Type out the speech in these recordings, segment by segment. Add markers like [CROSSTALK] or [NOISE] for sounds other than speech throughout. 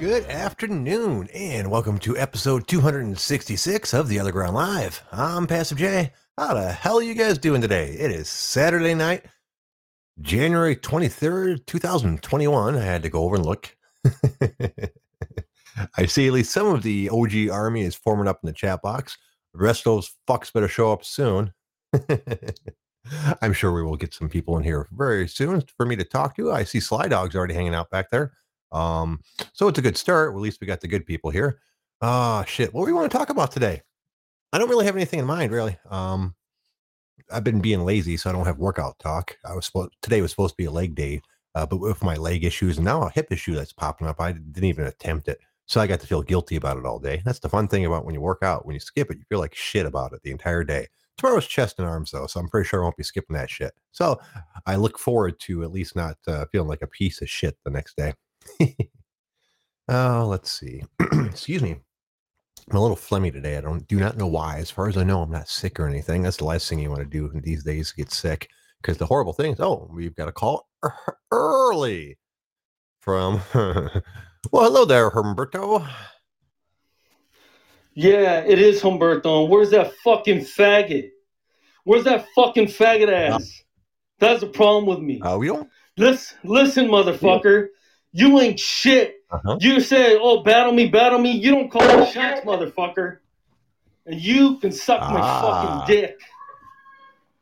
Good afternoon, and welcome to episode 266 of The Other Ground Live. I'm Passive J. How the hell are you guys doing today? It is Saturday night, January 23rd, 2021. I had to go over and look. [LAUGHS] I see at least some of the OG army is forming up in the chat box. The rest of those fucks better show up soon. [LAUGHS] I'm sure we will get some people in here very soon for me to talk to. I see Sly Dog's already hanging out back there. Um, so it's a good start. Well, at least we got the good people here. Ah, shit. What do we want to talk about today? I don't really have anything in mind, really. Um, I've been being lazy, so I don't have workout talk. I was supposed today was supposed to be a leg day, uh, but with my leg issues and now a hip issue that's popping up, I didn't even attempt it. So I got to feel guilty about it all day. That's the fun thing about when you work out. When you skip it, you feel like shit about it the entire day. Tomorrow's chest and arms, though, so I'm pretty sure I won't be skipping that shit. So I look forward to at least not uh, feeling like a piece of shit the next day. [LAUGHS] oh, let's see. [CLEARS THROAT] Excuse me. I'm a little phlegmy today. I don't do not know why. As far as I know, I'm not sick or anything. That's the last thing you want to do these days, get sick. Because the horrible thing is, oh, we've got a call early from. [LAUGHS] well, hello there, Humberto. Yeah, it is Humberto. Where's that fucking faggot? Where's that fucking faggot ass? That's the problem with me. Uh, we don't. Listen, listen, motherfucker. You ain't shit. Uh-huh. You say, "Oh, battle me, battle me." You don't call me shots, motherfucker. And you can suck ah. my fucking dick.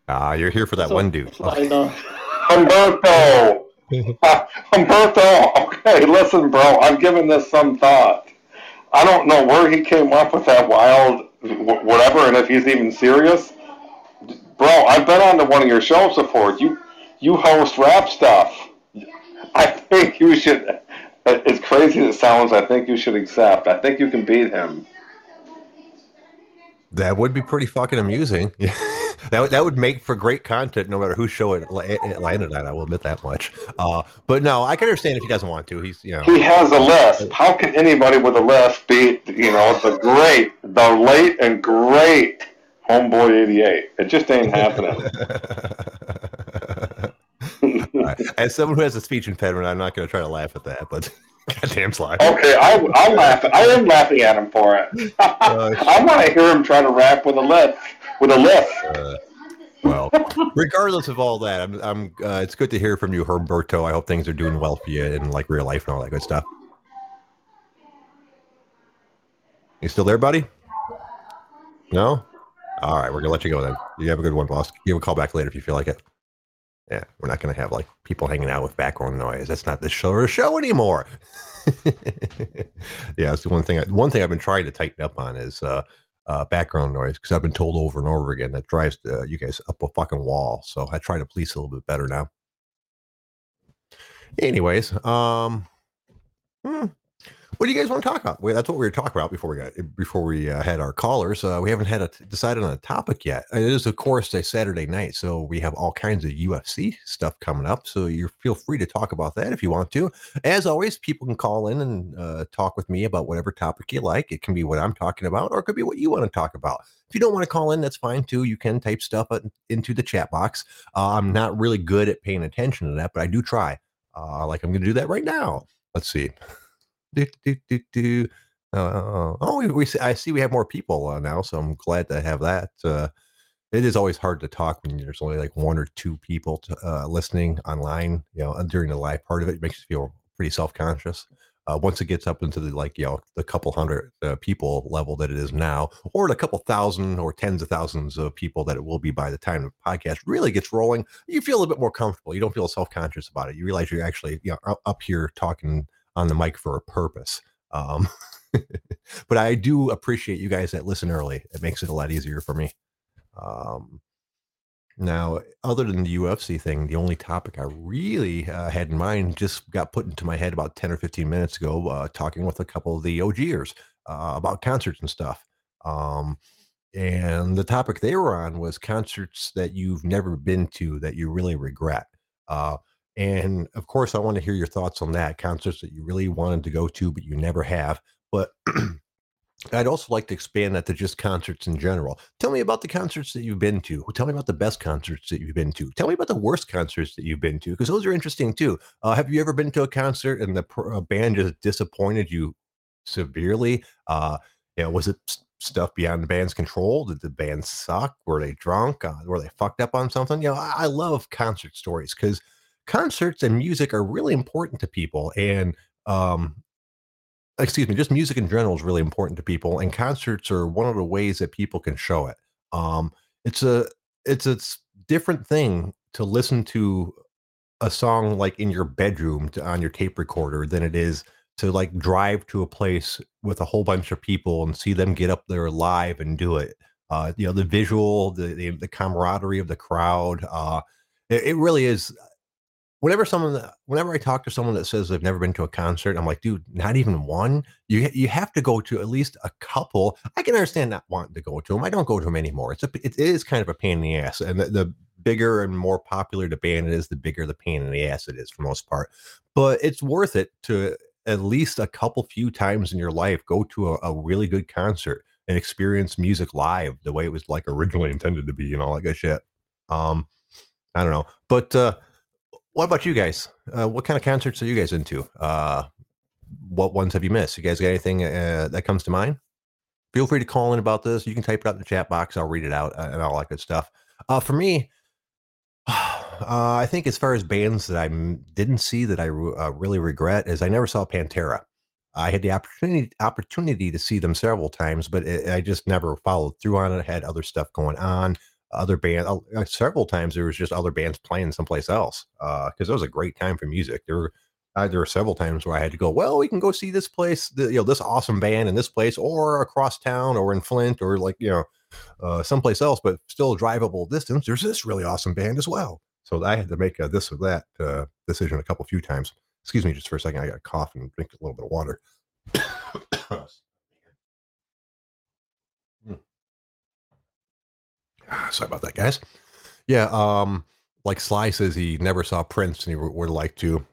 Ah, you're here for that so, one dude. Okay. Humberto. [LAUGHS] Humberto. Okay, listen, bro. I've given this some thought. I don't know where he came up with that wild whatever, and if he's even serious. Bro, I've been on to one of your shows before. You you host rap stuff. [LAUGHS] I think you should. As crazy as it sounds, I think you should accept. I think you can beat him. That would be pretty fucking amusing. [LAUGHS] that would that would make for great content, no matter whose show it, it landed on. I will admit that much. Uh, but no, I can understand if he doesn't want to. He's you know he has a list. How can anybody with a list beat you know the great, the late and great Homeboy eighty eight? It just ain't happening. [LAUGHS] right. As someone who has a speech impediment, I'm not going to try to laugh at that, but. [LAUGHS] Goddamn slide. Okay, I'm laughing. I am laughing at him for it. [LAUGHS] uh, I want to hear him try to rap with a lip. With a lip. Uh, well, regardless of all that, I'm. I'm. Uh, it's good to hear from you, Herberto. I hope things are doing well for you in like real life and all that good stuff. You still there, buddy? No. All right, we're gonna let you go then. You have a good one, boss. Give a call back later if you feel like it. Yeah, we're not going to have like people hanging out with background noise. That's not the show or show anymore. [LAUGHS] yeah, it's the one thing. I, one thing I've been trying to tighten up on is uh, uh, background noise because I've been told over and over again that drives uh, you guys up a fucking wall. So I try to police a little bit better now. Anyways, um, hmm, what do you guys want to talk about? Well, that's what we were talking about before we got before we uh, had our callers. Uh, we haven't had a decided on a topic yet. It is, of course, a Saturday night, so we have all kinds of UFC stuff coming up. So you feel free to talk about that if you want to. As always, people can call in and uh, talk with me about whatever topic you like. It can be what I'm talking about, or it could be what you want to talk about. If you don't want to call in, that's fine too. You can type stuff into the chat box. Uh, I'm not really good at paying attention to that, but I do try. Uh, like I'm going to do that right now. Let's see. Do, do, do, do. Uh, oh, we, we, I see we have more people uh, now, so I'm glad to have that. Uh, it is always hard to talk when there's only like one or two people to, uh, listening online. You know, during the live part of it, it makes you feel pretty self conscious. Uh, once it gets up into the like you know the couple hundred uh, people level that it is now, or the couple thousand or tens of thousands of people that it will be by the time the podcast really gets rolling, you feel a bit more comfortable. You don't feel self conscious about it. You realize you're actually you know up here talking on the mic for a purpose. Um, [LAUGHS] but I do appreciate you guys that listen early. It makes it a lot easier for me. Um, now, other than the UFC thing, the only topic I really uh, had in mind just got put into my head about 10 or 15 minutes ago, uh, talking with a couple of the OGers uh, about concerts and stuff. Um, and the topic they were on was concerts that you've never been to that you really regret. Uh, and of course, I want to hear your thoughts on that concerts that you really wanted to go to, but you never have. But [CLEARS THROAT] I'd also like to expand that to just concerts in general. Tell me about the concerts that you've been to. Tell me about the best concerts that you've been to. Tell me about the worst concerts that you've been to, because those are interesting too. Uh, have you ever been to a concert and the pr- band just disappointed you severely? Uh, you know, was it stuff beyond the band's control? Did the band suck? Were they drunk? Uh, were they fucked up on something? You know, I, I love concert stories because concerts and music are really important to people, and um, excuse me, just music in general is really important to people, and concerts are one of the ways that people can show it. Um, it's a it's a different thing to listen to a song like in your bedroom to, on your tape recorder than it is to like drive to a place with a whole bunch of people and see them get up there live and do it. Uh, you know, the visual, the, the, the camaraderie of the crowd. Uh, it, it really is whenever someone whenever I talk to someone that says they've never been to a concert, I'm like, dude, not even one. You you have to go to at least a couple. I can understand not wanting to go to them. I don't go to them anymore. It's a it is kind of a pain in the ass, and the, the bigger and more popular the band is, the bigger the pain in the ass it is for most part. But it's worth it to at least a couple few times in your life go to a, a really good concert and experience music live the way it was like originally intended to be and all that good shit. Um, I don't know, but uh, what about you guys? Uh, what kind of concerts are you guys into? Uh, what ones have you missed? You guys got anything uh, that comes to mind? Feel free to call in about this. You can type it out in the chat box. I'll read it out uh, and all that good stuff. Uh, for me, [SIGHS] uh, I think as far as bands that I didn't see that I really regret is I never saw Pantera. I had the opportunity opportunity to see them several times, but it, I just never followed through on it. I had other stuff going on other band uh, uh, several times there was just other bands playing someplace else because uh, it was a great time for music there were uh, there were several times where I had to go. Well, we can go see this place, the, you know, this awesome band in this place, or across town, or in Flint, or like you know, uh, someplace else, but still drivable distance. There's this really awesome band as well. So I had to make a this or that uh, decision a couple few times. Excuse me, just for a second. I got a cough and drink a little bit of water. [COUGHS] Sorry about that, guys. Yeah, um, like Sly says, he never saw Prince, and he would like to.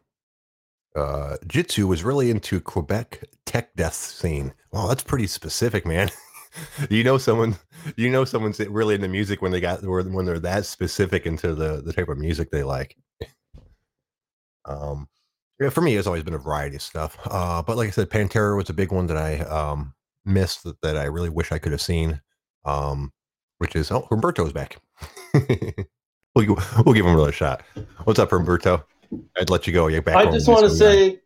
Uh, Jitsu was really into Quebec tech death scene. Wow, that's pretty specific, man. [LAUGHS] you know someone, you know someone's really into music when they got when they're that specific into the the type of music they like. um, yeah, for me, it's always been a variety of stuff. Uh, but like I said, Pantera was a big one that I um missed that, that I really wish I could have seen. Um, which is oh Humberto's back. [LAUGHS] we'll, we'll give him another shot. What's up, Humberto? I'd let you go. You're back. I just want to say,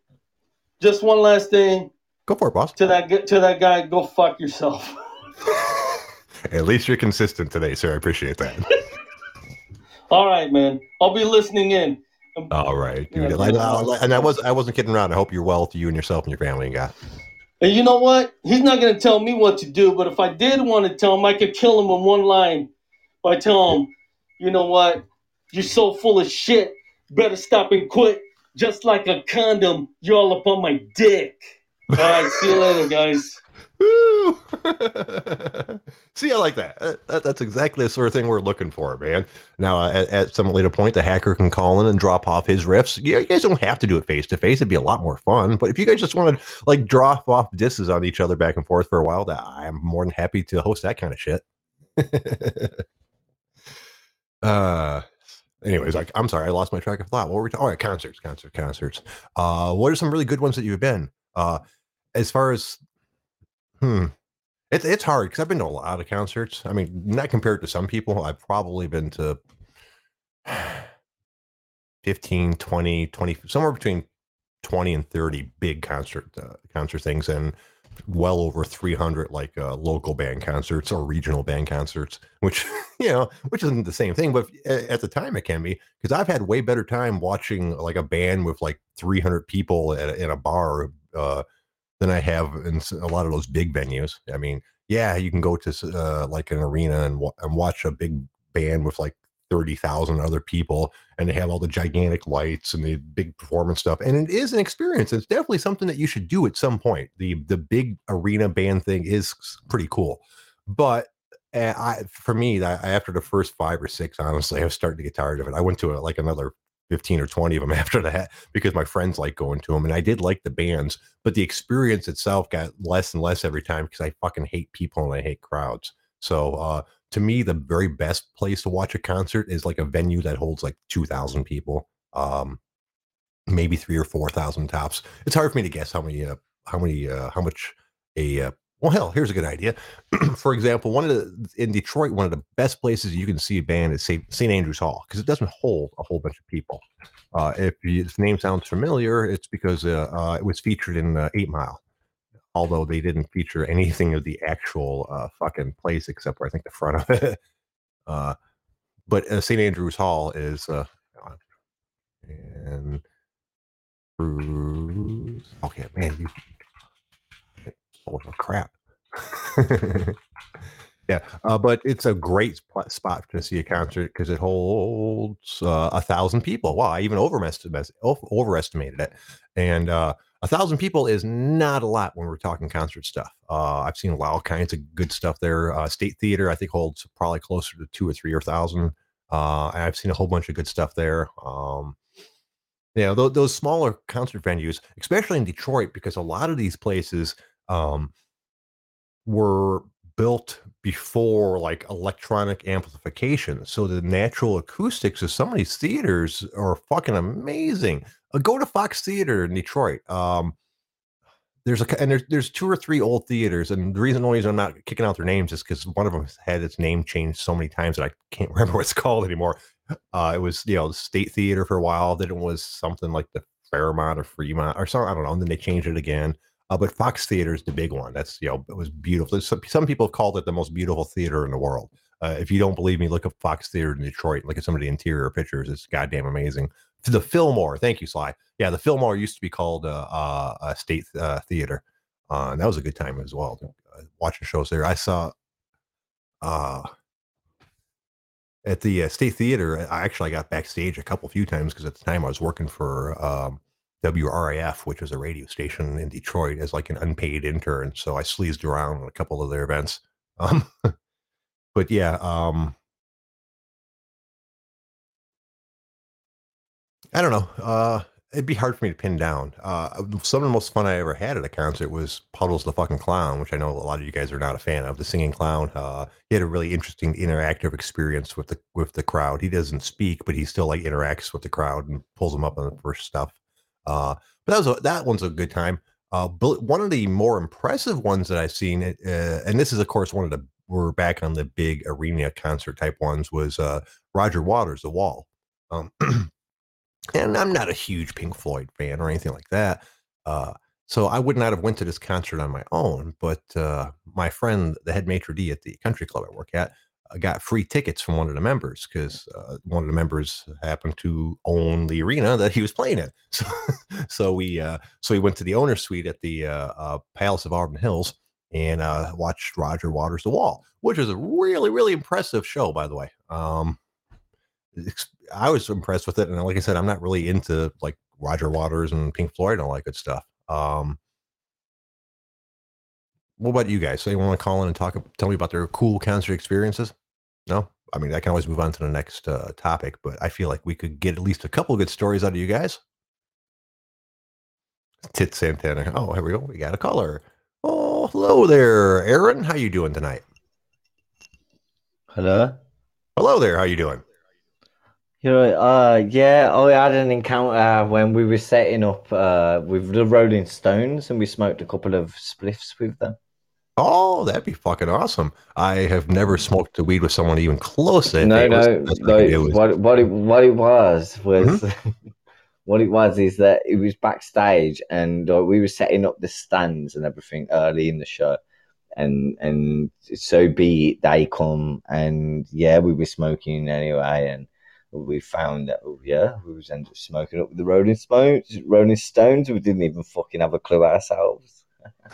just one last thing. Go for it, boss. To that to that guy, go fuck yourself. [LAUGHS] At least you're consistent today, sir. I appreciate that. [LAUGHS] All right, man. I'll be listening in. All right, yeah, and I was I wasn't kidding around. I hope you're well to you and yourself and your family and God. And you know what? He's not going to tell me what to do, but if I did want to tell him, I could kill him in one line by telling him, you know what? You're so full of shit. Better stop and quit. Just like a condom, you're all up on my dick. All right, see you later, guys. [LAUGHS] [LAUGHS] See, I like that. that. That's exactly the sort of thing we're looking for, man. Now, uh, at, at, some later point, the hacker can call in and drop off his riffs. Yeah, you guys don't have to do it face to face. It'd be a lot more fun. But if you guys just want to like drop off disses on each other back and forth for a while, I'm more than happy to host that kind of shit. [LAUGHS] uh, anyways, like I'm sorry, I lost my track of thought. What were we talking? Oh, yeah, concerts, concerts, concerts. Uh, what are some really good ones that you've been? Uh, as far as Hmm. It's it's hard because I've been to a lot of concerts. I mean, not compared to some people. I've probably been to [SIGHS] 15, 20, 20, somewhere between 20 and 30 big concert uh, concert things and well over 300 like uh, local band concerts or regional band concerts which [LAUGHS] you know which isn't the same thing but at the time it can be because i've had way better time watching like a band with like 300 people at, in a bar uh, than I have in a lot of those big venues. I mean, yeah, you can go to uh, like an arena and, and watch a big band with like 30,000 other people and they have all the gigantic lights and the big performance stuff. And it is an experience. It's definitely something that you should do at some point. The the big arena band thing is pretty cool. But uh, I, for me, after the first five or six, honestly, I was starting to get tired of it. I went to a, like another 15 or 20 of them [LAUGHS] after that because my friends like going to them. And I did like the bands, but the experience itself got less and less every time because I fucking hate people and I hate crowds. So uh, to me, the very best place to watch a concert is like a venue that holds like 2,000 people, um, maybe three or 4,000 tops. It's hard for me to guess how many, uh, how many, uh, how much a uh, well, hell, here's a good idea. [CLEARS THROAT] For example, one of the in Detroit, one of the best places you can see a band is St. Andrews Hall because it doesn't hold a whole bunch of people. Uh, if, you, if, the name sounds familiar, it's because uh, uh, it was featured in uh, Eight Mile, although they didn't feature anything of the actual uh, fucking place except for I think the front of it. [LAUGHS] Uh, but St. Andrews Hall is and okay, man, you oh crap. [LAUGHS] yeah, uh, but it's a great spot to see a concert because it holds uh, a thousand people. Wow, I even overestimated it, and uh, a thousand people is not a lot when we're talking concert stuff. Uh, I've seen all kinds of good stuff there. Uh, State Theater, I think, holds probably closer to two or three or thousand. Uh, I've seen a whole bunch of good stuff there. Um, you know, th- those smaller concert venues, especially in Detroit, because a lot of these places um, were built before like electronic amplification. So the natural acoustics of some of these theaters are fucking amazing. Uh, go to Fox Theater in Detroit. Um, there's a and there's there's two or three old theaters, and the reason only I'm not kicking out their names is because one of them had its name changed so many times that I can't [LAUGHS] remember what it's called anymore. Uh, it was you know the State Theater for a while, then it was something like the Fairmont or Fremont or something. I don't know. And then they changed it again. Uh, but Fox Theater is the big one. That's you know it was beautiful. Some, some people called it the most beautiful theater in the world. Uh, if you don't believe me, look up Fox Theater in Detroit. Look at some of the interior pictures. It's goddamn amazing. The Fillmore. Thank you, Sly. Yeah, the Fillmore used to be called uh, uh, State uh, Theater, uh, and that was a good time as well. Uh, watching shows there, I saw at the State Theater. I actually got backstage a couple few times because at the time I was working for um, WRIF, which is a radio station in Detroit, as like an unpaid intern. So I sleazed around on a couple of their events. [LAUGHS] Um, but yeah, um, I don't know. Uh, it'd be hard for me to pin down. Uh, some of the most fun I ever had at a concert was Puddles the fucking clown, which I know a lot of you guys are not a fan of. The singing clown. Uh, he had a really interesting interactive experience with the with the crowd. He doesn't speak, but he still like interacts with the crowd and pulls them up on the first stuff. Uh, but that was a, that one's a good time. Uh, one of the more impressive ones that I've seen, uh, and this is of course one of the we're back on the big arena concert type ones was uh, Roger Waters, The Wall. Um, [CLEARS THROAT] and I'm not a huge Pink Floyd fan or anything like that. Uh, so I would not have went to this concert on my own, but uh, my friend, the head maitre d at the country club I work at, got free tickets from one of the members because uh, one of the members happened to own the arena that he was playing in. [LAUGHS] So, so we uh, so we went to the owner's suite at the uh, uh Palace of Auburn Hills and uh, watched Roger Waters' The Wall, which was a really really impressive show, by the way. Um, I was impressed with it, and like I said, I'm not really into like Roger Waters and Pink Floyd and all that good stuff. Um, what about you guys? So you want to call in and talk? Tell me about their cool concert experiences. No, I mean I can always move on to the next uh, topic, but I feel like we could get at least a couple good stories out of you guys. Tit Santana. Oh, here we go. We got a caller. Oh, hello there, Aaron. How you doing tonight? Hello. Hello there. How you doing? You know, uh, yeah, I had an encounter when we were setting up uh, with the Rolling Stones, and we smoked a couple of spliffs with them. Oh, that'd be fucking awesome. I have never smoked a weed with someone even close. To No, no, no. what, what, it, what it was was mm-hmm. [LAUGHS] what it was is that it was backstage and uh, we were setting up the stands and everything early in the show. And and so be it, they come and yeah, we were smoking anyway, and we found that oh, yeah, we was ended up smoking up with the Rolling Stones. Rolling Stones, we didn't even fucking have a clue ourselves.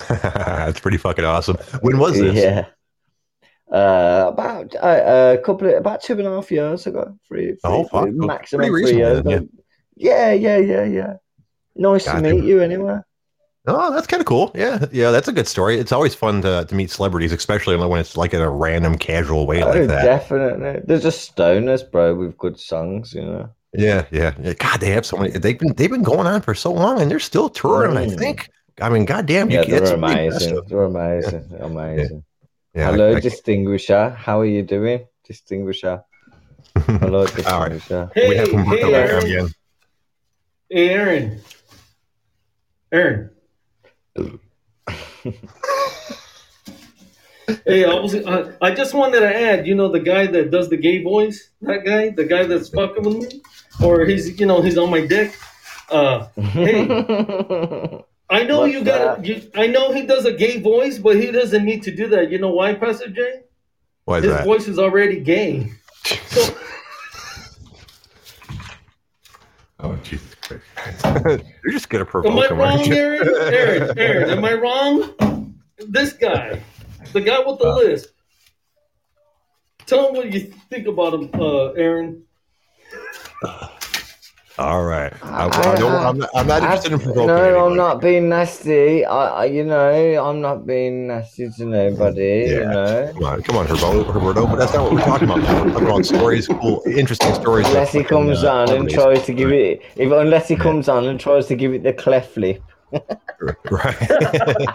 That's pretty fucking awesome. When was this? Yeah. Uh, about uh, a couple of about two and a half years ago, three, three, oh, three maximum three years. Then, yeah. yeah, yeah, yeah, yeah. Nice to meet you anyway. Oh, that's kind of cool. Yeah, yeah, that's a good story. It's always fun to, to meet celebrities, especially when it's like in a random, casual way oh, like that. Definitely. There's just stoners, bro, with good songs, you know. Yeah, yeah, yeah. God, they have so many. They've been they've been going on for so long, and they're still touring. Mm. I think. I mean, goddamn, yeah, they're amazing. They're amazing. Amazing. Yeah. Hello, I, I, distinguisher. How are you doing, distinguisher? Hello, [LAUGHS] distinguisher. Hey, hey, Aaron. Hey, Aaron. Aaron. [LAUGHS] hey, I was. Uh, I just wanted to add. You know, the guy that does the gay voice. That guy, the guy that's fucking with me, or he's, you know, he's on my dick. Uh, hey, [LAUGHS] I know What's you got. You, I know he does a gay voice, but he doesn't need to do that. You know why, Pastor Jay? Why is His that? voice is already gay. [LAUGHS] So. oh Jesus Christ! [LAUGHS] You're just gonna provoke Am I wrong, Aaron? Aaron? Aaron, am I wrong? This guy, the guy with the uh, list. Tell him what you think about him, uh, Aaron. All right. I, I, I, am not, I'm not interested in provoking. No, anybody. I'm not being nasty. I, you know, I'm not being nasty to nobody. Yeah. You know. Come on, come on, Herberto, Herberto. But that's not what we're talking about. We're talking about stories, cool, interesting stories. Unless he comes uh, on and tries to give it, if unless he comes on and tries to give it the cleft lip. [LAUGHS] right.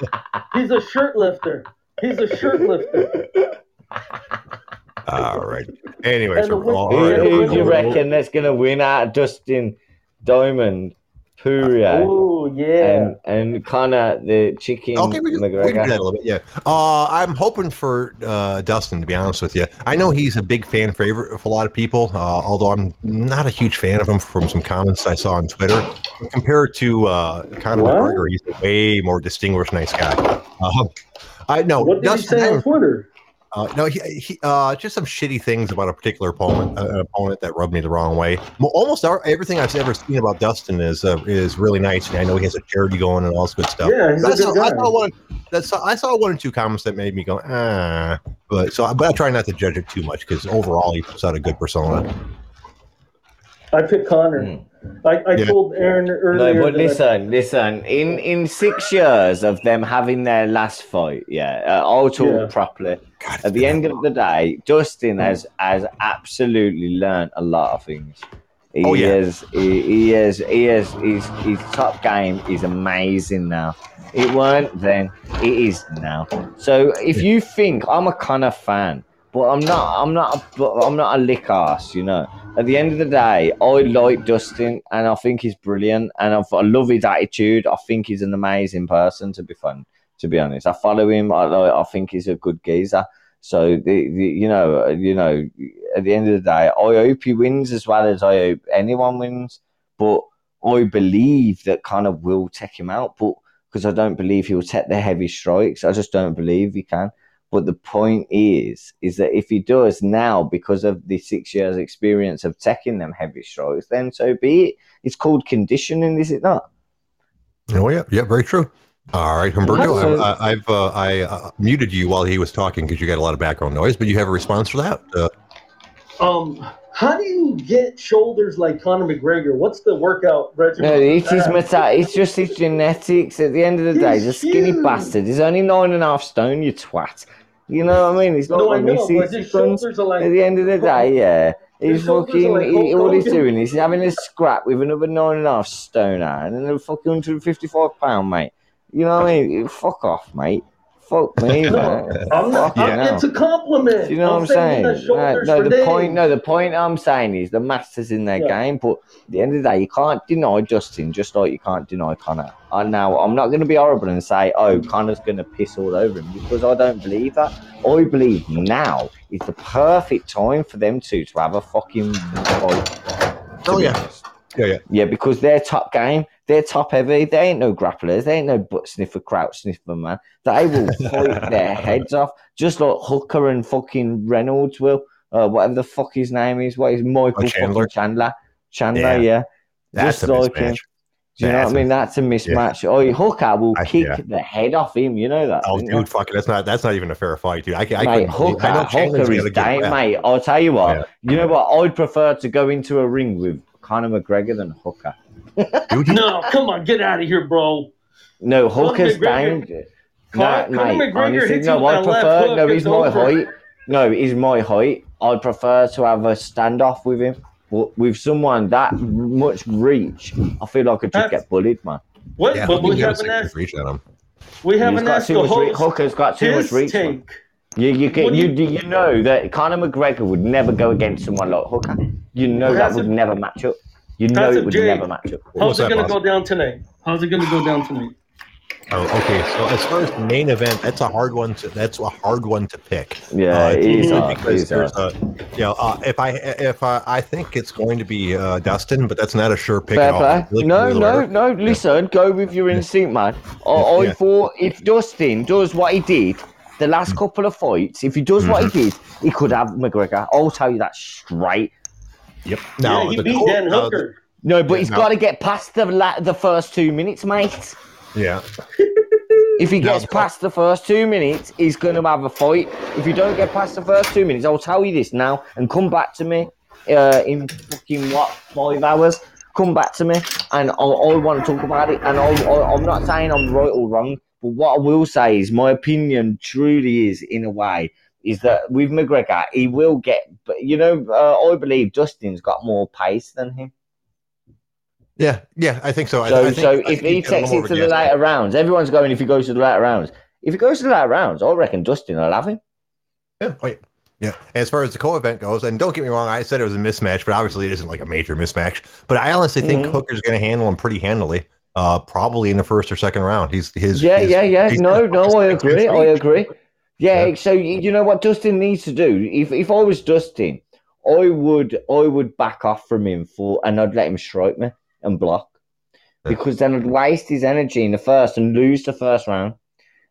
He's a shirt lifter. He's a shirt lifter. [LAUGHS] All right. Anyway, so all right. who do you reckon that's going to win out? Dustin Diamond, Poirier, oh yeah, and, and Conor the chicken. Okay, we can, McGregor. we can do that a little bit. Yeah, uh, I'm hoping for uh, Dustin. To be honest with you, I know he's a big fan favorite for a lot of people. Uh, although I'm not a huge fan of him from some comments I saw on Twitter. Compared to uh, Conor what? McGregor, he's a way more distinguished, nice guy. Uh, I know. What did Dustin, he say on Twitter? Uh, no, he, he uh, just some shitty things about a particular opponent, uh, an opponent that rubbed me the wrong way. Almost everything I've ever seen about Dustin is uh, is really nice. I know he has a charity going and all this good stuff. Yeah, he's I, saw, I saw one. That's I saw one or two comments that made me go ah, but so but I try not to judge it too much because overall he puts out a good persona. I picked Conor. Mm. I, I yeah. told Aaron earlier. No, but listen, I... listen. In in six years of them having their last fight, yeah, uh, all talk yeah. properly. God, At the end of the day, Dustin has has absolutely learned a lot of things. He oh, yeah. is he, he is he is his his top game is amazing now. It weren't then, it is now. So if you think I'm a Conor fan, but I'm not I'm not a, I'm not a lick ass, you know at the end of the day, I like Dustin and I think he's brilliant and I've, I love his attitude. I think he's an amazing person to be fun, to be honest. I follow him. I, I think he's a good geezer. So the, the, you know you know at the end of the day, I hope he wins as well as I hope anyone wins. But I believe that kind of will take him out, but because I don't believe he'll take the heavy strikes. I just don't believe he can. But the point is, is that if he does now, because of the six years experience of taking them heavy strokes, then so be it. It's called conditioning, is it not? Oh yeah, yeah, very true. All right, Humberto, I've, I've uh, I uh, muted you while he was talking because you got a lot of background noise, but you have a response for that? Uh, um, how do you get shoulders like Conor McGregor? What's the workout regimen? No, it's his meta- It's just his genetics. At the end of the He's day, the skinny huge. bastard. He's only nine and a half stone. You twat. You know what I mean? He's not no, I know, like. At the end of the day, yeah. He's fucking. Like he, all he's doing is having a scrap with another nine and a half stoner and a fucking 155 pound, mate. You know what I mean? Fuck off, mate. Fuck me, [LAUGHS] no, I'm not, yeah. It's a compliment. Do you know I'm what I'm saying? No, no the days. point. No, the point I'm saying is the masters in their yeah. game. But at the end of the day, you can't deny Dustin, just like you can't deny Conor. And now I'm not going to be horrible and say, "Oh, Conor's going to piss all over him," because I don't believe that. I believe now is the perfect time for them two to have a fucking fight. Oh yeah. Honest. Yeah, yeah. Yeah, because their top game, they're top heavy. They ain't no grapplers. They ain't no butt sniffer, crouch sniffer, man. They will [LAUGHS] fight their heads off, just like Hooker and fucking Reynolds will. Uh, whatever the fuck his name is. What is Michael oh, Chandler. Chandler? Chandler, yeah. yeah. That's just like him. Do you know what I mean? That's a mismatch. Yeah. Oh, Hooker will I, kick yeah. the head off him. You know that. Oh, dude, fuck it. That's not. That's not even a fair fight, dude. I, I mate, Hooker, I Hooker is down, mate. I'll tell you what. Yeah. You know what? I'd prefer to go into a ring with Conor McGregor than Hooker. no, come on, get out of here, bro. No, Hooker's down. Conor, no, Conor mate, honestly, no, I prefer. No, he's my height. No, he's my height. I'd prefer to have a standoff with him. With someone that much reach, I feel like I just get bullied, man. What? Yeah, but we haven't asked. Reach at him. We haven't asked the host. Hooker's got too much reach. Take. You you get you, you, you know that Conor McGregor would never go against someone like Hooker. You know that would never match up. You know it would Jay, never match up. How's it going to go down tonight? How's it going to go down tonight? Oh, okay. So as far as the main event, that's a hard one to that's a hard one to pick. Yeah, uh, he's because there's a, you know, uh, if I if I, I think it's going to be uh, Dustin, but that's not a sure pick. Fair play. no, no, no. Listen, yeah. go with your instinct, man. I, I yeah. thought if Dustin does what he did the last mm. couple of fights, if he does mm-hmm. what he mm-hmm. did, he could have McGregor. I'll tell you that straight. Yep. Now yeah, he beat Dan Hooker. No, but he's got to get past the la- the first two minutes, mate. Yeah. if he gets past the first two minutes, he's going to have a fight. If you don't get past the first two minutes, I'll tell you this now and come back to me uh, in fucking what five hours. Come back to me and I'll, I'll want to talk about it. And I'll, I'll, I'm not saying I'm right or wrong, but what I will say is my opinion truly is, in a way, is that with McGregor, he will get. But you know, uh, I believe Dustin's got more pace than him. Yeah, yeah, I think so. So, I, I think, so if he takes it to the later rounds, everyone's going. If he goes to the later rounds, if he goes to the later rounds, I reckon Dustin will have him. Yeah, oh, yeah. yeah. As far as the co-event goes, and don't get me wrong, I said it was a mismatch, but obviously it isn't like a major mismatch. But I honestly think mm-hmm. Hooker's going to handle him pretty handily. Uh, probably in the first or second round. He's his. Yeah, his, yeah, yeah. No, no, I agree. I agree. Yeah, yeah. So you know what Dustin needs to do? If if I was Dustin, I would I would back off from him for, and I'd let him strike me and block because then I'd waste his energy in the first and lose the first round,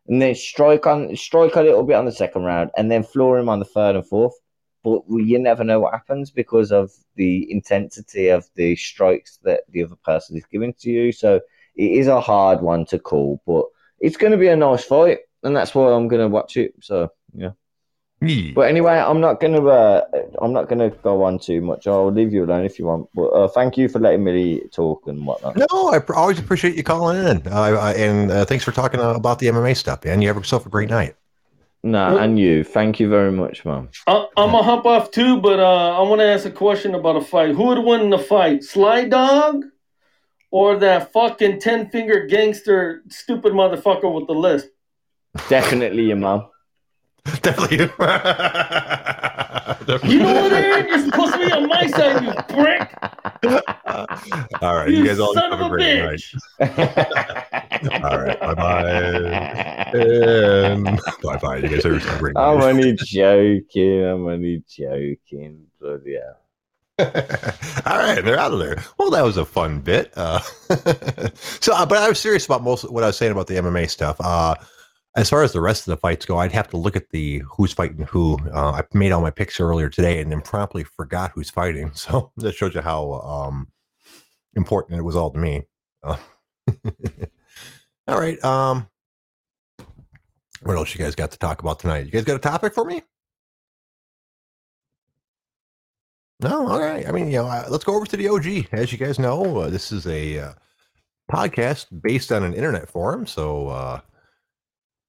and then strike on strike a little bit on the second round, and then floor him on the third and fourth. But you never know what happens because of the intensity of the strikes that the other person is giving to you. So it is a hard one to call, but it's going to be a nice fight, and that's why I'm going to watch it. So yeah. But anyway, I'm not gonna uh, I'm not gonna go on too much. I'll leave you alone if you want. But uh, thank you for letting me talk and whatnot. No, I pr- always appreciate you calling in, uh, and uh, thanks for talking uh, about the MMA stuff, And You have yourself a great night. Nah, and you. Thank you very much, man. I, am gonna hop off too, but uh, I want to ask a question about a fight. Who would win in the fight, Sly Dog, or that fucking ten finger gangster, stupid motherfucker with the list? Definitely your mom. [LAUGHS] Definitely. [LAUGHS] you know what, Aaron? You're supposed to be on my side, you prick. [LAUGHS] all right, you, you guys all have a, a great bitch. night. all right, bye bye. Bye bye. You guys have a great night. I'm only joking. I'm only joking. But yeah. [LAUGHS] All right, they're out of there. Well, that was a fun bit. Uh, [LAUGHS] so, uh, but I was serious about most what I was saying about the MMA stuff. Uh, as far as the rest of the fights go, I'd have to look at the who's fighting who. Uh, I made all my picks earlier today and then promptly forgot who's fighting. [LAUGHS] So that shows you how um, important it was all to me. Uh, all right. Um, what else you guys got to talk about tonight? You guys got a topic for me? No, all right. I mean, you know, uh, let's go over to the OG. As you guys know, uh, this is a uh, podcast based on an internet forum. So uh,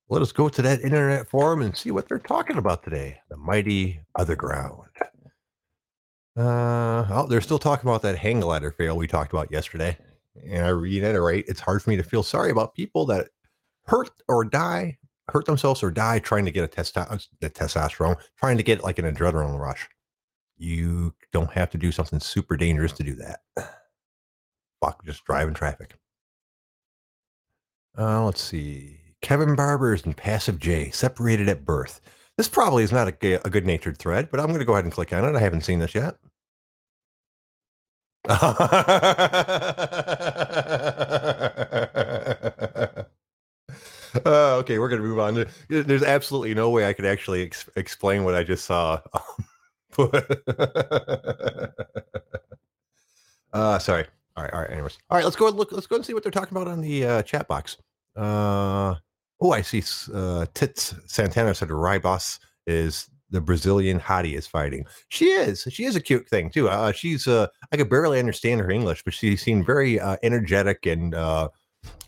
let us go to that internet forum and see what they're talking about today. The mighty other ground. Uh, oh, they're still talking about that hang glider fail we talked about yesterday. And I reiterate, it's hard for me to feel sorry about people that hurt or die, hurt themselves or die trying to get a, testo- a testosterone, trying to get like an adrenaline rush. You don't have to do something super dangerous to do that. Fuck, just driving traffic. Uh, let's see. Kevin Barbers and Passive J separated at birth. This probably is not a, a good natured thread, but I'm going to go ahead and click on it. I haven't seen this yet. [LAUGHS] Uh, okay, we're going to move on. There's absolutely no way I could actually ex- explain what I just saw. [LAUGHS] [LAUGHS] uh, sorry. All right. All right. Anyways. All right. Let's go look. Let's go and see what they're talking about on the uh, chat box. Uh, Oh, I see. Uh, Tits Santana said Ribas is the Brazilian hottie is fighting. She is. She is a cute thing too. Uh, she's. Uh, I could barely understand her English, but she seemed very uh, energetic and uh,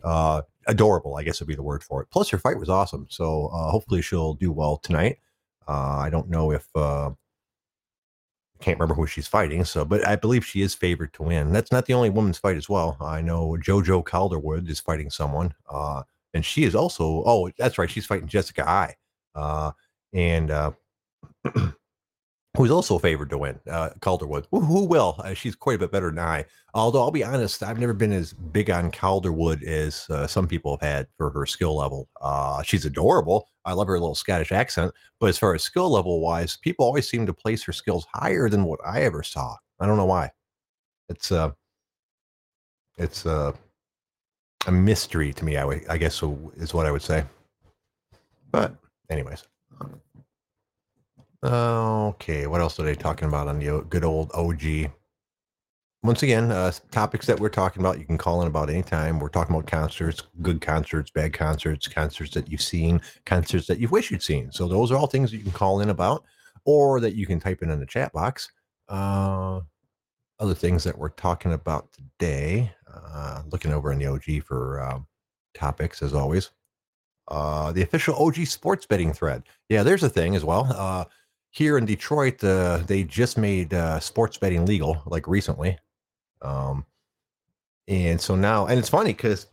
uh, adorable. I guess would be the word for it. Plus, her fight was awesome. So uh, hopefully, she'll do well tonight. Uh, I don't know if uh, can't remember who she's fighting. So, but I believe she is favored to win. That's not the only woman's fight as well. I know JoJo Calderwood is fighting someone, uh, and she is also. Oh, that's right, she's fighting Jessica Eye. uh, and uh, [CLEARS THROAT] who's also favored to win. Uh, Calderwood, who, who will? Uh, she's quite a bit better than Eye. Although I'll be honest, I've never been as big on Calderwood as uh, some people have had for her skill level. Uh, she's adorable. I love her little Scottish accent. But as far as skill level wise, people always seem to place her skills higher than what I ever saw. I don't know why. It's uh, it's uh, a mystery to me. I, w- I guess is what I would say. But anyways. Okay, what else are they talking about on the good old OG? Once again, uh, topics that we're talking about, you can call in about anytime. We're talking about concerts, good concerts, bad concerts, concerts that you've seen, concerts that you wish you'd seen. So those are all things that you can call in about, or that you can type in in the chat box. Uh, other things that we're talking about today, uh, looking over in the OG for um, topics as always. Uh, the official OG sports betting thread. Yeah, there's a thing as well. Uh, here in Detroit, uh, they just made uh, sports betting legal, like recently. Um, and so now, and it's funny because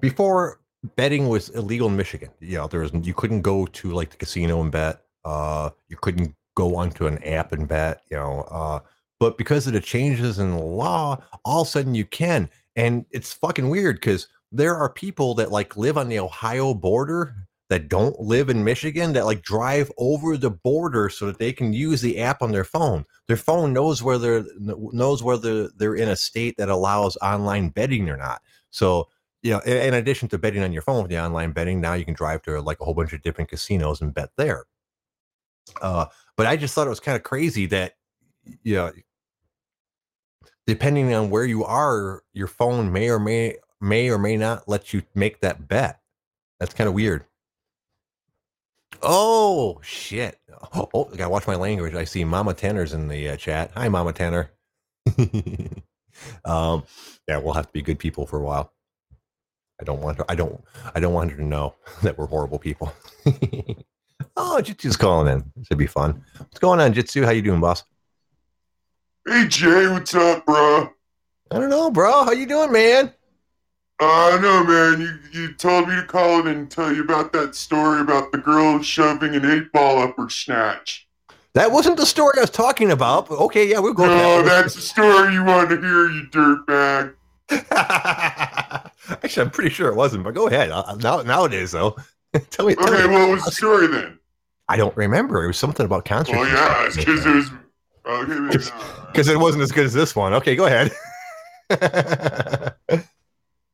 before betting was illegal in Michigan, you know, there was you couldn't go to like the casino and bet. Uh, you couldn't go onto an app and bet. You know, uh, but because of the changes in the law, all of a sudden you can, and it's fucking weird because there are people that like live on the Ohio border that don't live in Michigan that like drive over the border so that they can use the app on their phone. Their phone knows whether knows whether they're in a state that allows online betting or not. So, you know, in addition to betting on your phone with the online betting, now you can drive to like a whole bunch of different casinos and bet there. Uh, but I just thought it was kind of crazy that, you know, depending on where you are, your phone may or may may or may not let you make that bet. That's kind of weird. Oh shit! Oh, [GASPS] oh, I gotta watch my language. I see Mama Tanner's in the uh, chat. Hi, Mama Tanner. [LAUGHS] um, yeah, we'll have to be good people for a while. I don't want her. I don't. I don't want her to know [LAUGHS] that we're horrible people. [LAUGHS] oh, Jitsu's calling in. This should be fun. What's going on, Jitsu? How you doing, boss? Hey Jay, what's up, bro? I don't know, bro. How you doing, man? I uh, know, man. You you told me to call in and tell you about that story about the girl shoving an eight ball up her snatch. That wasn't the story I was talking about. But okay, yeah, we'll go. No, that that's the story you wanted to hear, you dirtbag. [LAUGHS] Actually, I'm pretty sure it wasn't, but go ahead. Uh, now, now it is though. [LAUGHS] tell me. Tell okay, me. what was the story then? I don't remember. It was something about concerts. Oh yeah, because it was. Because it wasn't as good as this one. Okay, go ahead. [LAUGHS]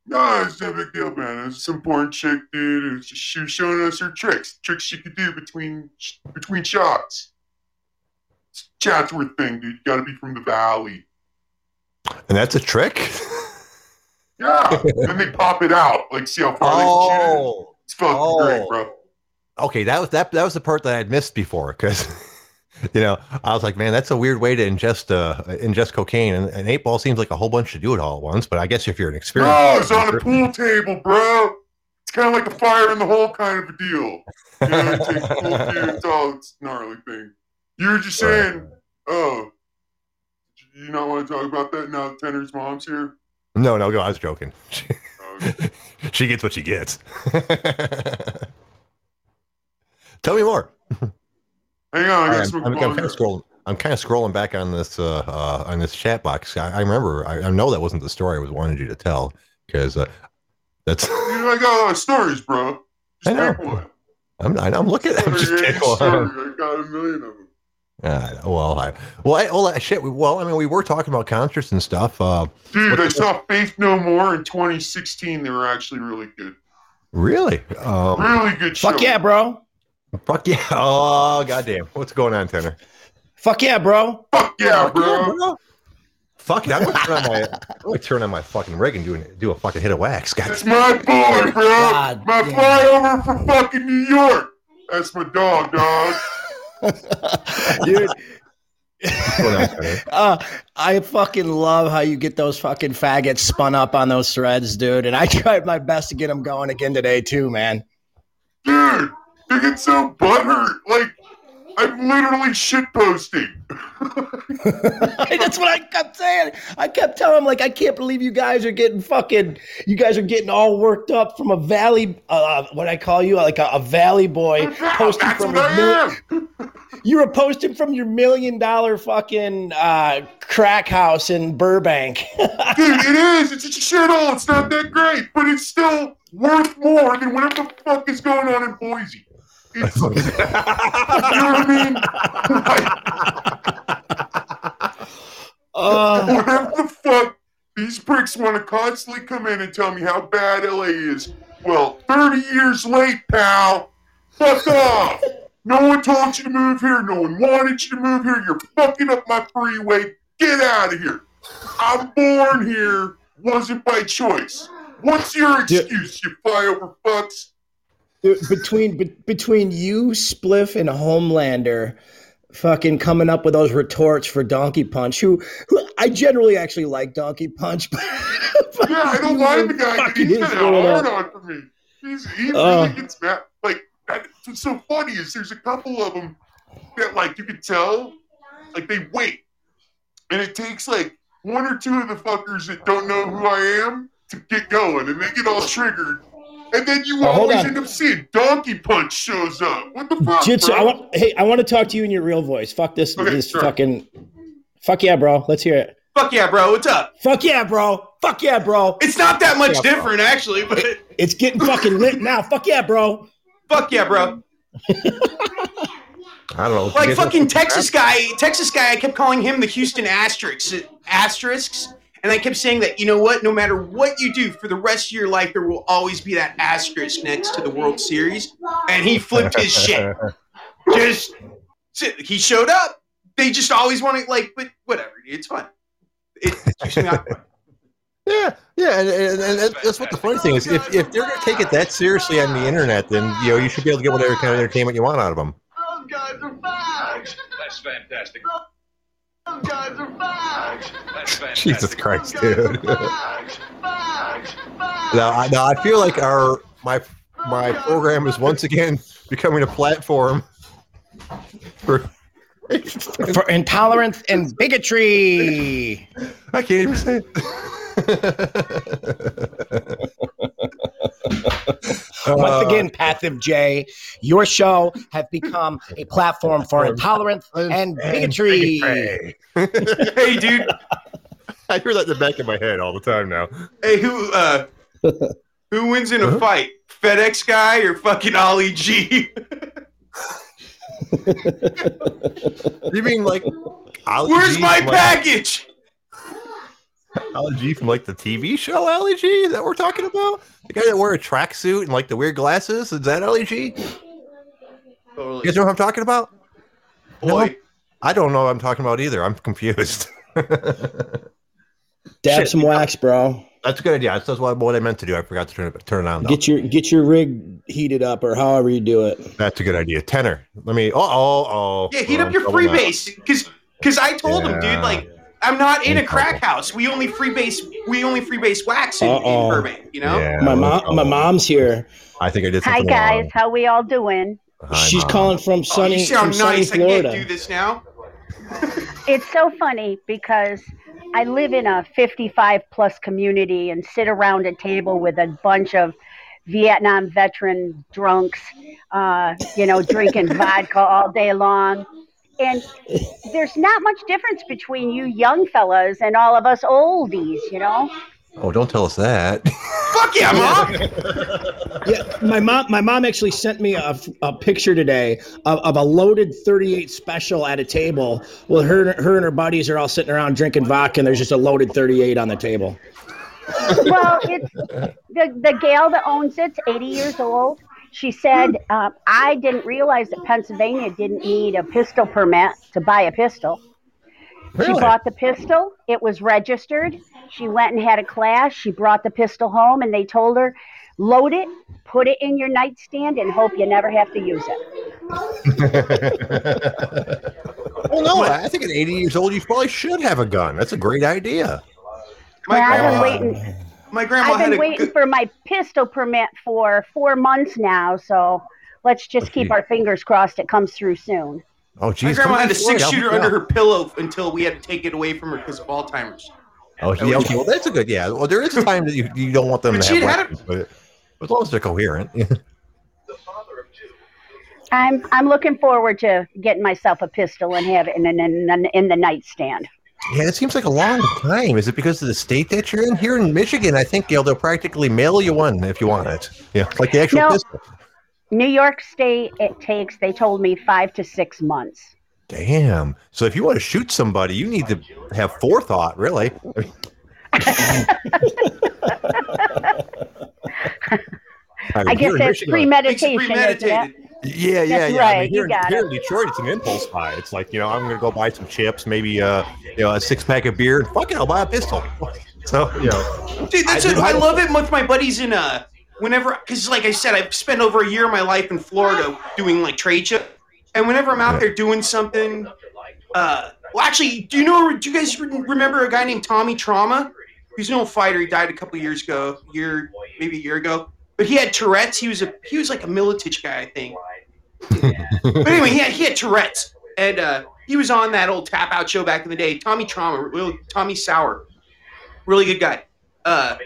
No, it's no big deal, man. It's some porn chick, dude. Just, she was showing us her tricks, tricks she could do between between shots. It's Chatsworth thing, dude. You got to be from the valley. And that's a trick. yeah, [LAUGHS] then they pop it out. Like, see how far oh. they can shoot it. Oh. It's fucking oh. great, bro. Oh. Okay, that was that. That was the part that I had missed before because. [LAUGHS] you know, I was like, man, that's a weird way to ingest uh, ingest cocaine. And an eight ball seems like a whole bunch to do it all at once. But I guess if you're an experienced, no, it's on a pool table, bro. It's kind of like a fire in the hole kind of a deal. You know, it takes pool cue, it's all it's gnarly thing. You were just saying, oh, you not want to talk about that now? Tanner's mom's here. No, no, go. I was joking. okay. [LAUGHS] she gets what she gets. [LAUGHS] Tell me more. [LAUGHS] Hang on, I got some. I'm, I'm, kind of scrolling. I'm kind of scrolling back on this uh, uh, on this chat box. I, I remember. I, I, know that wasn't the story I was wanted you to tell because uh, that's. I got a lot of stories, bro. Just I know. I'm, I'm looking. I'm just kidding. I got a million of them. Uh, well, I, well, I, well, shit. Well, I mean, we were talking about concerts and stuff. Uh, Dude, I saw Faith No More in 2016. They were actually really good. Really? Um, really good. Fuck yeah, bro. Fuck yeah. [LAUGHS] Oh, goddamn. What's going on, Tanner? Fuck yeah, bro. Fuck yeah, bro. Fuck it. I'm gonna turn on my I'm gonna turn on my fucking rig and do, do a fucking hit of wax. God. That's my boy, bro. God my damn. flyover from fucking New York. That's my dog, dog. [LAUGHS] Dude. [LAUGHS] uh, I fucking love how you get those fucking faggots spun up on those threads, dude. And I tried my best to get them going again today, too, man. Dude, they get so butthurt. Like, I'm literally shitposting. [LAUGHS] That's what I kept saying. I kept telling him, like, I can't believe you guys are getting fucking, you guys are getting all worked up from a valley, uh, what I call you, like a, a valley boy posting That's from what a I mil-. [LAUGHS] You were posting from your million dollar fucking uh, crack house in Burbank. [LAUGHS] Dude, it is. It's just a shithole. It's not that great, but it's still worth more than whatever the fuck is going on in Boise. It's, you know what I mean? uh, Whatever the fuck these pricks want to constantly come in and tell me how bad LA is. Well, 30 years late, pal. Fuck off. No one told you to move here. No one wanted you to move here. You're fucking up my freeway. Get out of here. I'm born here. Wasn't by choice. What's your excuse, you flyover fucks? Between be, between you, Spliff, and Homelander, fucking coming up with those retorts for Donkey Punch. Who, who I generally actually like Donkey Punch. But, [LAUGHS] but Yeah, I don't mind the guy. He's got hard on for me. He's, he really Uh. gets mad. Like, that, what's so funny is there's a couple of them that, like, you can tell, like, they wait. And it takes, like, one or two of the fuckers that don't know who I am to get going. And they get all triggered. And then you Oh, always end up seeing Donkey Punch shows up. What the fuck? Jitsu, bro? I want. Hey, I want to talk to you in your real voice. Fuck this. Okay, this sure. fucking. Fuck yeah, bro. Let's hear it. Fuck yeah, bro. What's up? Fuck yeah, bro. Fuck yeah, bro. It's not that much Yeah, bro. different, actually, but It's getting fucking lit [LAUGHS] now. Fuck yeah, bro. fuck yeah, bro. I don't know. Like fucking Texas guy, Texas guy. I kept calling him the Houston asterisks, asterisks, and I kept saying that you know what? No matter what you do for the rest of your life, there will always be that asterisk next to the World Series. And he flipped his shit. [LAUGHS] Just he showed up. They just always want to like, but whatever. It's fun. It, it's just not fun. Yeah, yeah, and, and, and that- that's what the funny thing is. If, if they're going to take it that seriously on the internet, then you know you should be able to get whatever kind of entertainment you want out of them. Those guys are fags. That's fantastic. Jesus Christ, Those are dude. Now, I, now I feel like our my my program is once again becoming a platform for. [LAUGHS] For intolerance and bigotry. I can't even say it. [LAUGHS] Once Uh, again, Passive J, your show has become a platform for intolerance and bigotry. Hey, dude. I hear that in the back of my head all the time now. Hey, who uh, who wins in a Huh? fight? FedEx guy or fucking Ollie G? [LAUGHS] You mean like Ali Where's G my from, like, package? Ali G from like the TV show Ali G? That we're talking about? The guy that wore a tracksuit and like the weird glasses? Is that Ali G? You guys know what I'm talking about? Boy, I don't know what I'm talking about either. I'm confused. [LAUGHS] Dab Shit. some wax, bro. That's a good idea. That's what, what I meant to do. I forgot to turn it turn it on. Though. Get your get your rig heated up or however you do it. That's a good idea. Tenor. Let me. Oh, oh, oh. yeah, heat We're up your trouble now. freebase because because I told him, dude, like I'm not in a crack trouble. house. We only freebase we only freebase wax in, in Burbank. You know. Yeah, My we're mom, my mom's here. I think I did Hi something guys, wrong. how we all doing? Hi, She's Mom. calling from Oh, sunny, you sound from sunny nice. I can't do Florida. this now. It's so funny because I live in a 55 plus community and sit around a table with a bunch of Vietnam veteran drunks, uh, you know, drinking [LAUGHS] vodka all day long. And there's not much difference between you young fellas and all of us oldies, you know? Oh, don't tell us that. [LAUGHS] Fuck yeah, mom. [LAUGHS] Yeah, my mom. My mom actually sent me a, a picture today of, of a loaded 38 special at a table. Well, her her and her buddies are all sitting around drinking vodka, and there's just a loaded 38 on the table. well, it's the the gal that owns it's 80 years old. She said, um, "I didn't realize that Pennsylvania didn't need a pistol permit to buy a pistol. She bought the pistol. It was registered. She went and had a class. She brought the pistol home, and they told her, load it, put it in your nightstand, and hope you never have to use it." [LAUGHS] well, no, I think at 80 years old, you probably should have a gun. That's a great idea. My Well, I've been waiting. My grandma I've been a waiting good, for my pistol permit for four months now, so let's just keep our fingers crossed it comes through soon. Oh, My geez. grandma had a six shooter help under her pillow until we had to take it away from her because of Alzheimer's. Oh, yeah, okay. Well, that's a good. Yeah. Well, there is a time that you, you don't want them But to she'd have had weapons, but as long as they're coherent. [LAUGHS] I'm I'm looking forward to getting myself a pistol and have it in, in, in, in the nightstand. Yeah, it seems like a long time. Is it because of the state that you're in? Here in Michigan, I think you know, they'll practically mail you one if you want it. Yeah, like the actual No. pistol. New York State, it takes. They told me five to six months. Damn. So if you want to shoot somebody, you need to have forethought, really. [LAUGHS] I guess here in that's Michigan- premeditation. premeditated. Yeah, yeah, That's yeah. I mean, you here, got here it. in Detroit, it's an impulse buy. It's like you know, I'm gonna go buy some chips, maybe uh, you know, a six pack of beer, and fuck it, I'll buy a pistol. [LAUGHS] So you know, Dude, that's I I, I love it with my buddies in uh whenever because like I said, I've spent over a year of my life in Florida doing like trade show, and whenever I'm out Yeah. there doing something, uh, well, actually, do you know? Do you guys re- remember a guy named Tommy Trauma? He's an old fighter. He died a couple years ago, year maybe a year ago. But he had Tourette's. He was a he was like a Miletich guy, I think. but anyway, he had, he had Tourette's, and uh, he was on that old tap out show back in the day. Tommy Trauma, really, Tommy Sauer, really good guy. Uh,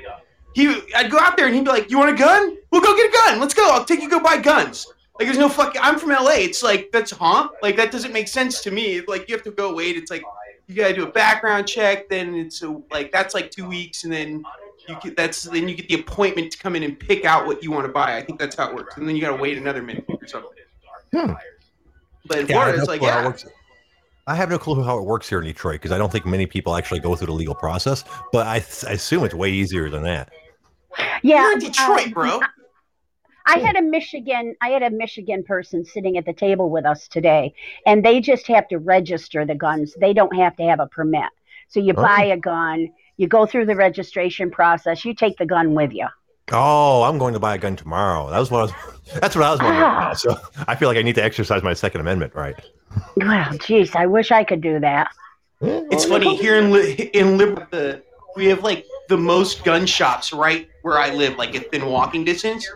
he, I'd go out there and he'd be like, "You want a gun? We'll go get a gun. Let's go. I'll take you go buy guns." Like, there's no fucking. I'm from LA. It's like that's huh? Like that doesn't make sense to me. Like you have to go wait. It's like you gotta do a background check. Then it's a, like that's like two weeks, and then you get that's then you get the appointment to come in and pick out what you want to buy. I think that's how it works. And then you gotta wait another minute or something. Hmm. But in Yeah, I Florida, it's like clue how it yeah. works. I have no clue how it works here in Detroit because I don't think many people actually go through the legal process. But I, I assume it's way easier than that. Yeah, You're in Detroit, um, bro. I had a Michigan, I had a Michigan person sitting at the table with us today, and they just have to register the guns. They don't have to have a permit. So you Oh. buy a gun, you go through the registration process, you take the gun with you. Oh, I'm going to buy a gun tomorrow. That was what I was. [LAUGHS] That's what I was wondering. Ah. about. So I feel like I need to exercise my Second Amendment right. Well, geez, I wish I could do that. It's funny here in Li- in Lib- we have like the most gun shops right where I live, like within walking distance,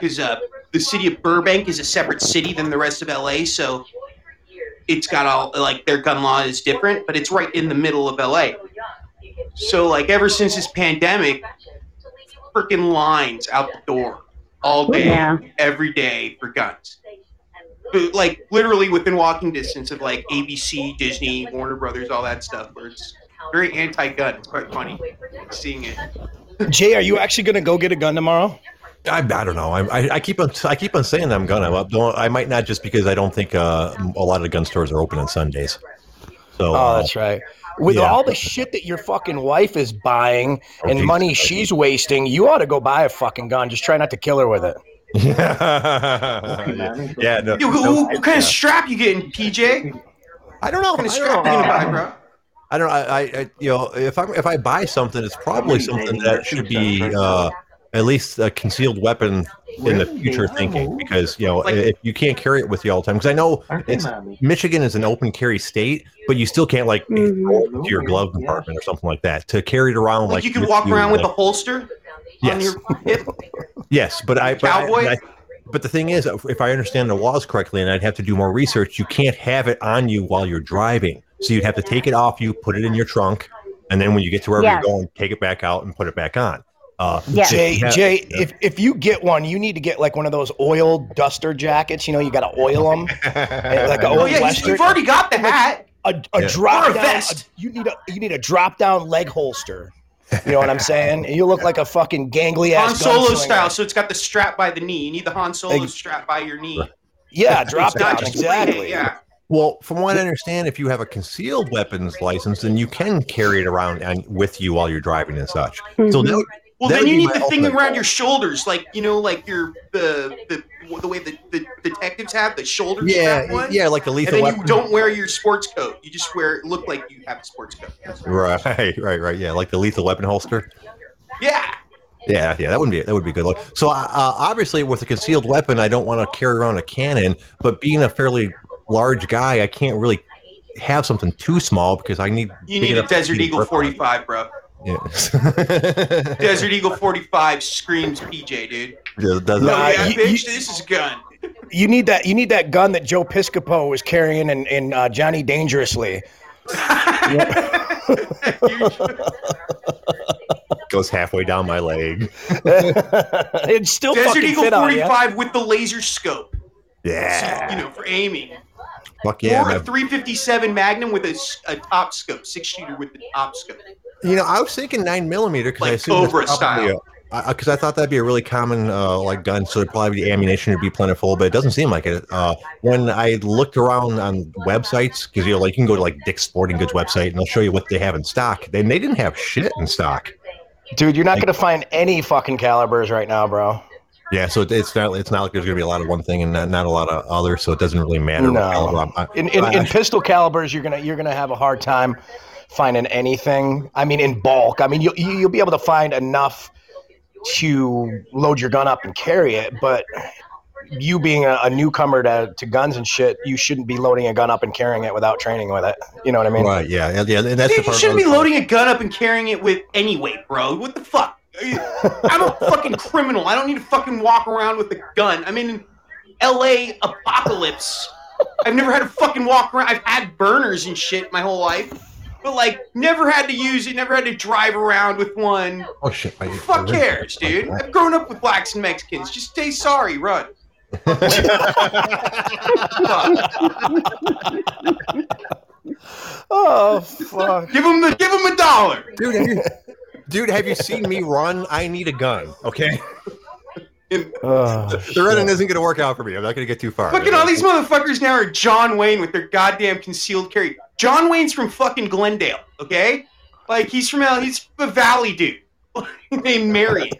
because uh, the city of Burbank is a separate city than the rest of LA, so it's got all like their gun law is different, but it's right in the middle of LA. So like ever since this pandemic, freaking lines out the door all day, Yeah. every day for guns. But, like literally within walking distance of like ABC, Disney, Warner Brothers, all that stuff, where it's very anti-gun. It's quite funny seeing it. [LAUGHS] Jay, are you actually going to go get a gun tomorrow? I, I don't know. I, I, I keep on I keep on saying that I'm gonna. I don't- I might not just because I don't think uh, a lot of the gun stores are open on Sundays. So Oh, uh, that's right. With yeah. all the shit that your fucking wife is buying Oh, and Jesus money Christ. she's wasting, you ought to go buy a fucking gun. Just try not to kill her with it. yeah, [LAUGHS] yeah. No, Yo, who, no, what kind yeah. of strap you getting, PJ? I don't know. What kind I of strap you gonna buy, bro? I don't. I, I, I you know, if I if I buy something, it's probably something that should be uh, at least a concealed weapon in the future thinking, because you know, Like- if you can't carry it with you all the time, because I know it's Michigan is an open carry state, but you still can't like Mhm. throw it into your glove compartment or something like that to carry it around. Like, Like, you can walk around with a holster Yes. [LAUGHS] Yes, but I, but I- Cowboy? I- but the thing is, if I understand the laws correctly, and I'd have to do more research, you can't have it on you while you're driving. So you'd have to take it off you, put it in your trunk, and then when you get to wherever Yes. you're going, take it back out and put it back on. Uh, Yeah. Jay, Yeah. If, if you get one, you need to get like one of those oil duster jackets. You know, you got to oil them. [LAUGHS] like a Oh yeah, you- western. you've already got the hat. A, a Yeah. drop Or a down. vest. you need a you need a drop down leg holster. You know what I'm saying? You look like a fucking gangly ass. Han ass Solo style, so it's got the strap by the knee. You need the Han Solo Ex- strap by your knee. Yeah, drop down. just Exactly. Yeah. well, from what I understand, if you have a concealed weapons license, then you can carry it around and with you while you're driving and such. So Mhm. that would, Well, That then you need the thing around your shoulders, like you know, like your the the the way the, the detectives have the shoulder yeah, one. yeah, like the lethal. And then weapon. you don't wear your sports coat. You just wear look like you have a sports coat. Right, [LAUGHS] right, right. Yeah, like the lethal weapon holster. Yeah. Yeah, yeah, that wouldn't be that would be good. Look. So uh, obviously, with a concealed weapon, I don't want to carry around a cannon. But being a fairly large guy, I can't really have something too small because I need. You need a Desert Eagle 45, bro. Yeah. [LAUGHS] Desert Eagle 45 screams PJ, dude. Does- does Nah, oh yeah, you- bitch, you- this is a gun. You need that. You need that gun that Joe Piscopo was carrying in, in uh, Johnny Dangerously. [LAUGHS] Goes halfway down my leg. [LAUGHS] it still Desert fucking Eagle fit on 45 with the laser scope. Yeah. You know, for aiming. Fuck yeah. or a 357 Magnum with a, a top scope, six shooter with the top scope. You know, I was thinking nine millimeter because I Like assumed Cobra that's probably style. because I thought that'd be a really common uh, like gun, so it'd probably the ammunition would be plentiful, but it doesn't seem like it. Uh, when I looked around on websites, because you know, like you can go to like Dick's Sporting Goods website and they'll show you what they have in stock. Then they didn't have shit in stock. Dude, you're not gonna find any fucking calibers right now, bro. Yeah, so it's not it's not like there's gonna be a lot of one thing and not, not a lot of others, so it doesn't really matter. what No. caliber I'm- I- In in, I- in pistol calibers, you're gonna you're gonna have a hard time finding anything. I mean, in bulk. I mean, you'll you- you'll be able to find enough to load your gun up and carry it, but you being a, a newcomer to, to guns and shit, you shouldn't be loading a gun up and carrying it without training with it. You know what I mean? right, yeah, yeah, yeah, and that's the Dude, you shouldn't be loading a gun up and carrying it with any weight, bro. What the fuck? [LAUGHS] I'm a fucking criminal. I don't need to fucking walk around with a gun. I'm in LA apocalypse. I've never had to fucking walk around. I've had burners and shit my whole life. But like never had to use it, never had to drive around with one. Oh shit! I- Fuck cares, dude. I've grown up with blacks and Mexicans. Just say sorry, run. [LAUGHS] Oh fuck! Give him the give him a dollar. dude, have you, dude, have you seen me run? I need a gun. Okay, Oh, [LAUGHS] the running isn't gonna work out for me. I'm not gonna get too far. Fucking all these motherfuckers now are John Wayne with their goddamn concealed carry. John Wayne's from fucking Glendale, okay? Like he's from L. He's a Valley dude [LAUGHS] named Marion.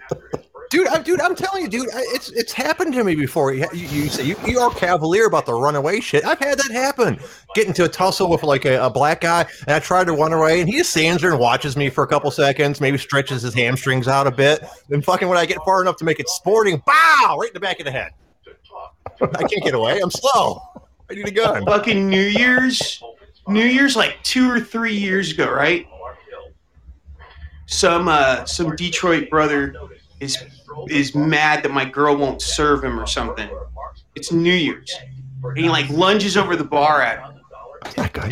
Dude, I, dude, I'm telling you, dude, it's it's happened to me before. You, you, you say you, you are cavalier about the runaway shit. I've had that happen. Get into a tussle with like a, a black guy, and I tried to run away, and he just stands there and watches me for a couple seconds, maybe stretches his hamstrings out a bit. Then fucking when I get far enough to make it sporting, bow, right in the back of the head. I can't get away. I'm slow. I need a gun. Fucking New Year's, New Year's like two or three years ago, right? Some uh some Detroit brother is is mad that my girl won't serve him or something. It's New Year's. And he like lunges over the bar at him.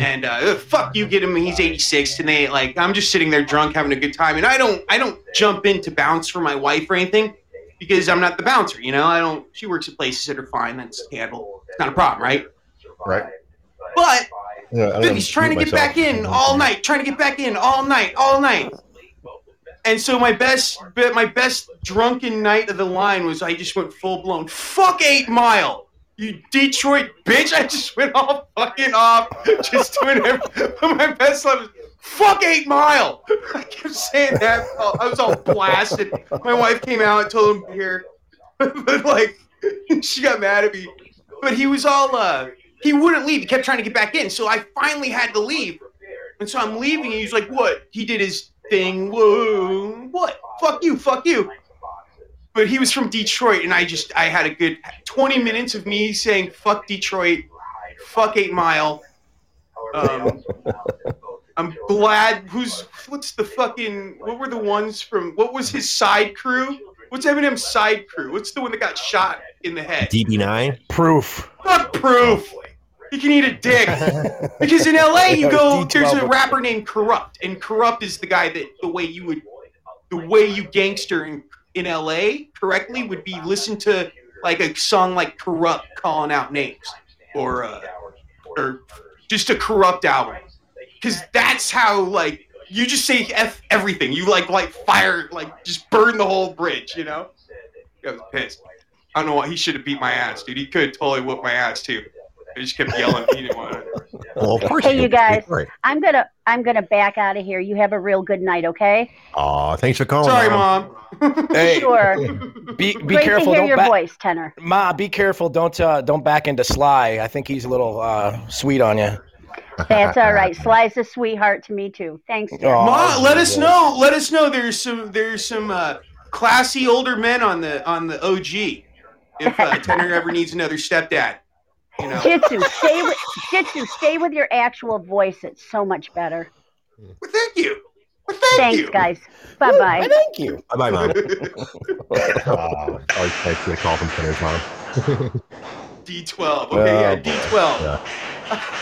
and uh, fuck you, get him. He's 86, and they like I'm just sitting there drunk having a good time, and I don't I don't jump in to bounce for my wife or anything because I'm not the bouncer, you know. I don't. She works at places that are fine. That's handled. It's not a problem, right? Right. But Yeah, I don't dude, he's trying to get myself. back in all night, trying to get back in all night, all night. And so my best, my best drunken night of the line was I just went full blown. Fuck Eight Mile, you Detroit bitch! I just went all fucking off, just doing every, [LAUGHS] my best was fuck Eight Mile. I kept saying that. Oh, I was all blasted. My wife came out and told him here, [LAUGHS] but like she got mad at me. But he was all uh, he wouldn't leave. He kept trying to get back in. So I finally had to leave. And so I'm leaving, and he's like, "What?" He did his thing. Whoa, what? Fuck you, fuck you. But he was from Detroit, and I just I had a good 20 minutes of me saying "fuck Detroit," "fuck Eight Mile." Um, I'm glad. Who's what's the fucking? What were the ones from? What was his side crew? What's Eminem's side crew? What's the one that got shot in the head? DB9. Proof. Fuck proof. He can eat a dick. Because in LA, you [LAUGHS] go. There's a rapper named Kurupt, and Kurupt is the guy that the way you would, the way you gangster in in LA correctly would be listen to like a song like Kurupt calling out names, or uh, or just a Kurupt album. Because that's how like you just say f everything. You like like fire like just burn the whole bridge. You know. I was pissed. I don't know what he should have beat my ass, dude. He could totally whoop my ass too. I just kept yelling. He didn't want to. [LAUGHS] Well, of course. Hey, you guys. Right. I'm gonna I'm gonna back out of here. You have a real good night, okay? Aw, thanks for calling. Sorry, Mom. mom. Hey, Sure. [LAUGHS] be be Great careful. to hear don't your back- voice, Tenor. Ma, be careful. Don't uh, don't back into Sly. I think he's a little uh, sweet on you. That's all right. [LAUGHS] Sly's a sweetheart to me too. Thanks. dear. Oh, Ma, let us know. Let us know. There's some. There's some uh, classy older men on the on the OG. If uh, Tenor ever needs another stepdad, you know. Jitsu, stay with Jitsu, stay with your actual voice. It's so much better. Well, thank you. Well, thank Thanks, you. guys. Bye bye. Thank you. Bye bye, Mom. Aw, always nice to call from Kenner's mom. [LAUGHS] D12. Okay, yeah, Oh,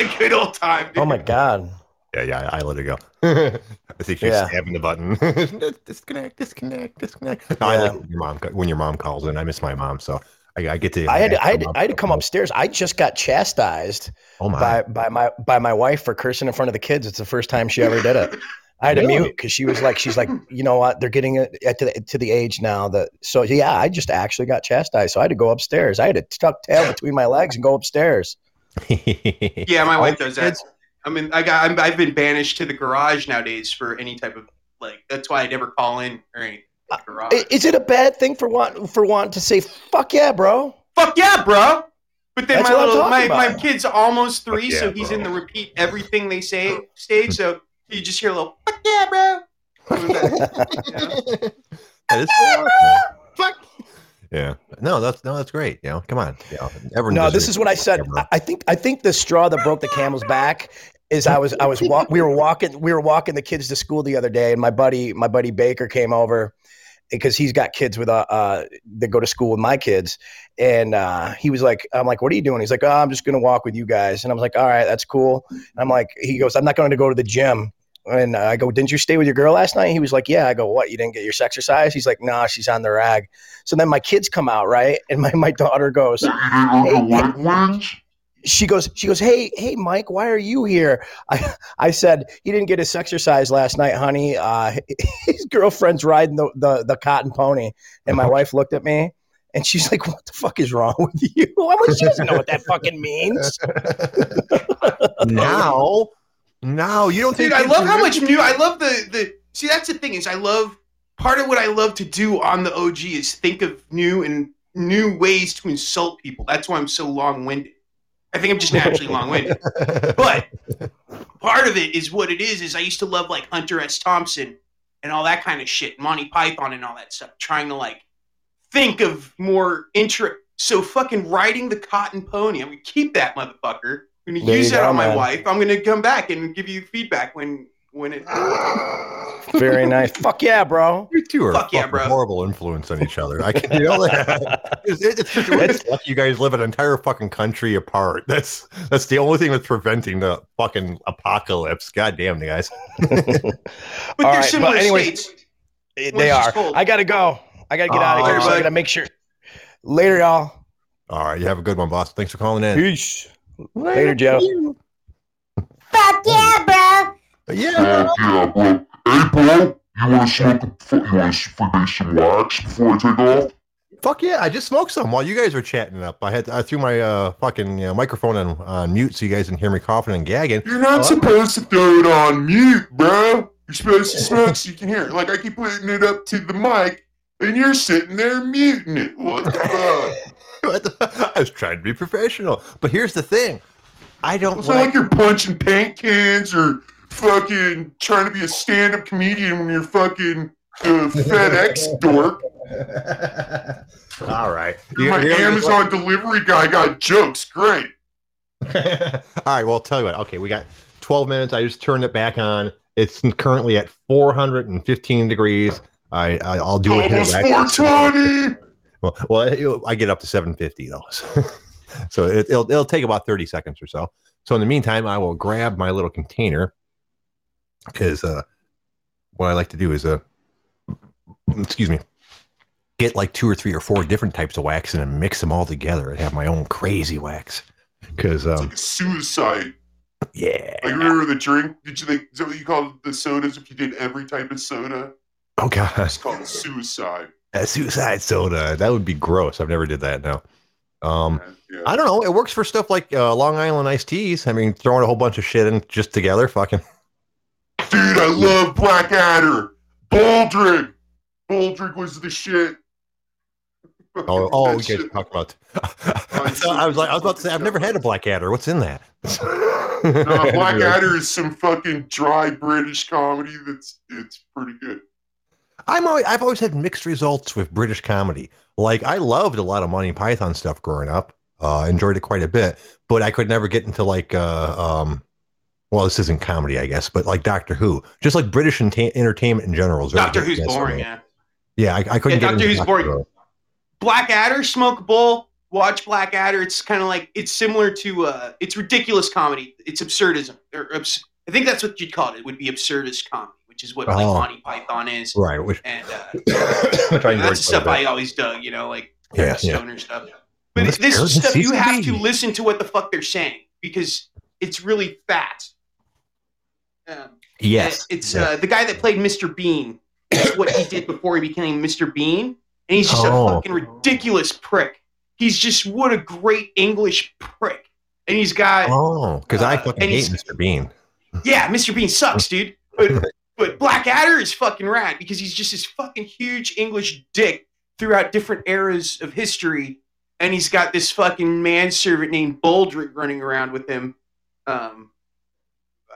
D12. [LAUGHS] Good old time. Dude. Oh my god. Yeah, yeah, I let it go. [LAUGHS] I think she's Yeah. stabbing the button. disconnect, disconnect, disconnect. No, I like when your mom when your mom calls in. I miss my mom, so I, I get to. I had to, I had, my to, I had to come upstairs. I just got chastised Oh my! by by my by my wife for cursing in front of the kids. It's the first time she ever did it. [LAUGHS] I had to mute because she was like, she's like, you know what? They're getting it to the, to the age now that so yeah. I just actually got chastised, so I had to go upstairs. I had to tuck tail between my legs and go upstairs. [LAUGHS] Yeah, my wife does that. I mean, I got. I'm, I've been banished to the garage nowadays for any type of like. That's why I never call in or anything. To uh, garage. Is it a bad thing for want for wanting to say fuck yeah, bro? Fuck yeah, bro. But then That's my little talking my, my kid's almost three, Fuck so he's bro. in the repeat everything they say stage. So you just hear a little fuck yeah, bro. [LAUGHS] that is so awesome. Fuck. Yeah. No, that's no, that's great. You know, come on. You know, everyone No, this is what I said. fuck I- I think I think the straw that broke the camel's back is I was I was wa- we were walking we were walking the kids to school the other day, and my buddy my buddy Baker came over because he's got kids with uh, uh that go to school with my kids, and uh, he was like, I'm like, what are you doing? He's like, oh, I'm just gonna walk with you guys, and I was like, all right, that's cool. I'm like, he goes, I'm not going to go to the gym. And I go, didn't you stay with your girl last night? He was like, yeah. I go, what? You didn't get your sex exercise? He's like, nah, she's on the rag. So then my kids come out, right? And my, my daughter goes, [LAUGHS] she goes, she goes, hey, hey, Mike, why are you here? I, I said, he didn't get his exercise last night, honey. Uh, [LAUGHS] his girlfriend's riding the, the, the cotton pony. And my wife looked at me and she's like, what the fuck is wrong with you? [LAUGHS] I'm like, she doesn't know what that fucking means. [LAUGHS] now, now you don't Dude, think I love how much new. I love the the. See, that's the thing is, I love part of what I love to do on the OG is think of new and new ways to insult people. That's why I'm so long winded. I think I'm just naturally [LAUGHS] long winded. But part of it is what it is. Is I used to love like Hunter S. Thompson and all that kind of shit, Monty Python and all that stuff. Trying to like think of more intro. So fucking riding the cotton pony. I'm gonna keep that motherfucker. I'm gonna There use that go, on my man. wife. I'm gonna come back and give you feedback when when it. [LAUGHS] Very nice. Fuck yeah, bro. You two are Fuck yeah, bro. horrible influence on each other. I can you know that. [LAUGHS] It's, it's, it's, it's lucky you guys live an entire fucking country apart. That's that's the only thing that's preventing the fucking apocalypse. God damn, you guys. [LAUGHS] But All they're right, similar but anyways- states. Eh, they are. I gotta go. I gotta get out of here. So I gotta make sure. Later, y'all. All right, you have a good one, boss. Thanks for calling in. Peace. Later, Joe. Fuck yeah, bro. Yeah. Fuck yeah, bro. Hey, bro, you want to smoke? A, you want to fucking some wax before I take off? Fuck yeah! I just smoked some while you guys were chatting up. I had I threw my uh, fucking you know, microphone on, on mute so you guys didn't hear me coughing and gagging. You're not Oh, supposed to throw it on mute, bro. You're supposed to smoke so you can hear it. Like I keep putting it up to the mic, and you're sitting there muting it. What the fuck? [LAUGHS] What the- I was trying to be professional, but here's the thing: I don't It's not like. like you're punching paint cans or fucking trying to be a stand-up comedian when you're fucking a FedEx dork. All right, My You- you- Amazon delivery guy got jokes. Great. [LAUGHS] All right, well, I'll tell you what. Okay, we got 12 minutes. I just turned it back on. It's currently at 415 degrees. I, I I'll do it. Almost 420. Well, well, I get up to 750 though, so, [LAUGHS] so it, it'll it'll take about 30 seconds or so. So in the meantime, I will grab my little container because uh, what I like to do is uh, excuse me, get like two or three or four different types of wax and then mix them all together and have my own crazy wax. Because um, like suicide. yeah, Like remember the drink? Did you think is that what you called the sodas? If you did every type of soda, oh gosh, it's called suicide. a suicide soda that would be gross. I've never did that No. Um, Yeah. I don't know. It works for stuff like uh, Long Island iced teas. I mean, throwing a whole bunch of shit in just together, fucking. Dude, I love Blackadder. Baldrick. Baldrick was the shit. [LAUGHS] Oh, oh, guys shit- talked about. [LAUGHS] [LAUGHS] I, thought- I was like, I was about to say, I've never had a Blackadder. What's in that? No, Blackadder is some fucking dry British comedy that's it's pretty good. I'm always, I've always had mixed results with British comedy. Like I loved a lot of Monty Python stuff growing up. Uh, enjoyed it quite a bit, but I could never get into like uh, um, well, this isn't comedy, I guess, but like Doctor Who, just like British enta- entertainment in general. is Doctor Who's and miss for boring, yeah. Yeah, I, I couldn't Yeah, get Doctor into Who's Doctor boring. Who. Blackadder, smoke a bowl, watch Blackadder. It's kind of like it's similar to uh, it's ridiculous comedy. It's absurdism. Or abs- I think that's what you'd call it. It would be absurdist comedy, which is what like Oh. Monty Python is. Right. Which, And uh, [COUGHS] which I that's stuff. I always dug. You know, like Yeah, yeah. stoner stuff. But This this stuff you have to listen to what the fuck they're saying because it's really fast. Um, Yes. it's Yeah. uh, the guy that played Mr. Bean. Is what he did [LAUGHS] before he became Mr. Bean, and he's just Oh. a fucking ridiculous prick. He's just what a great English prick, and he's got Oh, because I uh, fucking hate Mr. Bean. yeah, Mr. Bean sucks, dude. But [LAUGHS] but Blackadder is fucking rad because he's just this fucking huge English dick throughout different eras of history, and he's got this fucking manservant named Baldrick running around with him. Um,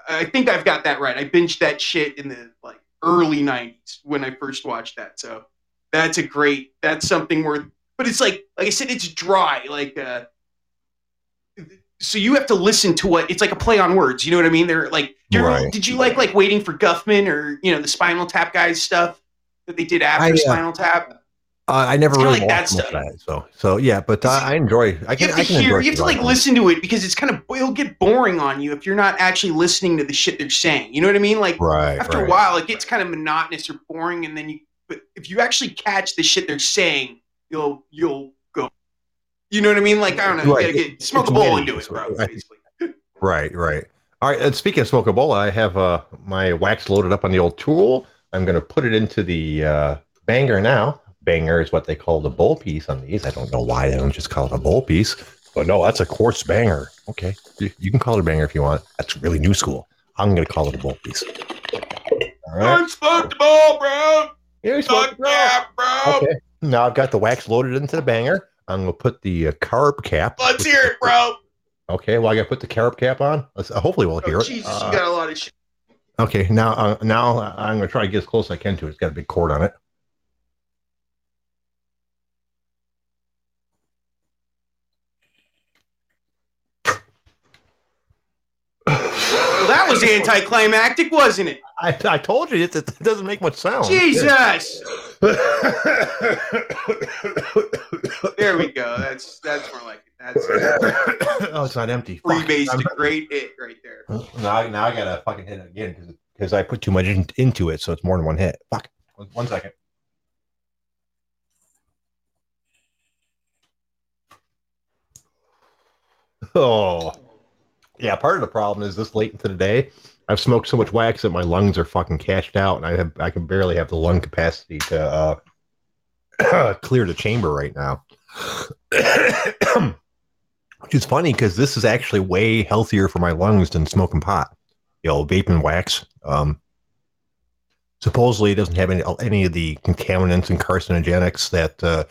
I think I've got that right. I binged that shit in the like early '90s when I first watched that. So that's a great. That's something worth. But it's like, like I said, it's dry. Like, uh, so you have to listen to what it's like a play on words. You know what I mean? They're like, Right. did you like like waiting for Guffman or you know the Spinal Tap guys stuff that they did after I, uh, Spinal Tap? Uh, I never really like that watched stuff. that. So, so yeah, but uh, I enjoy. I You can. have I can hear. You have to like listen to it because it's kind of it'll get boring on you if you're not actually listening to the shit they're saying. You know what I mean? Like Right. after right. a while, it gets kind of monotonous or boring, and then you. But if you actually catch the shit they're saying, you'll you'll go. You know what I mean? Like I don't know. You gotta get smoke a bowl and do it, bro. Basically. [LAUGHS] Right, right. All right. And speaking of smoke Ebola, I have uh, my wax loaded up on the old tool. I'm going to put it into the uh, banger now. Banger is what they call the bowl piece on these. I don't know why they don't just call it a bowl piece, but no, that's a quartz banger. Okay, you, you can call it a banger if you want. That's really new school. I'm going to call it a bowl piece. All right. I smoked the ball, bro. Here's yeah, bro. Okay. Now I've got the wax loaded into the banger. I'm going to put the uh, carb cap. Let's hear it, bro. Okay, well I got to put the carb cap on. Let's, uh, hopefully we'll hear Oh, it. Jesus, Uh, you got a lot of shit. Okay, now uh, now I'm gonna try to get as close as I can to it. It's got a big cord on it. Was anticlimactic, wasn't it? I, I told you it, it doesn't make much sound. Jesus. [LAUGHS] There we go. That's that's more like it. That's [LAUGHS] oh, it's not empty. Freebase I'm- to great it right there. Now, I- now I gotta fucking hit it again because I put too much in, into it, so it's more than one hit. Fuck. One- One second. Oh, yeah. Part of the problem is this late into the day, I've smoked so much wax that my lungs are fucking cashed out, and I have I can barely have the lung capacity to uh, [COUGHS] clear the chamber right now. [COUGHS] Which is funny because this is actually way healthier for my lungs than smoking pot. You know, vaping wax. Um, supposedly, it doesn't have any any of the contaminants and carcinogenics that uh,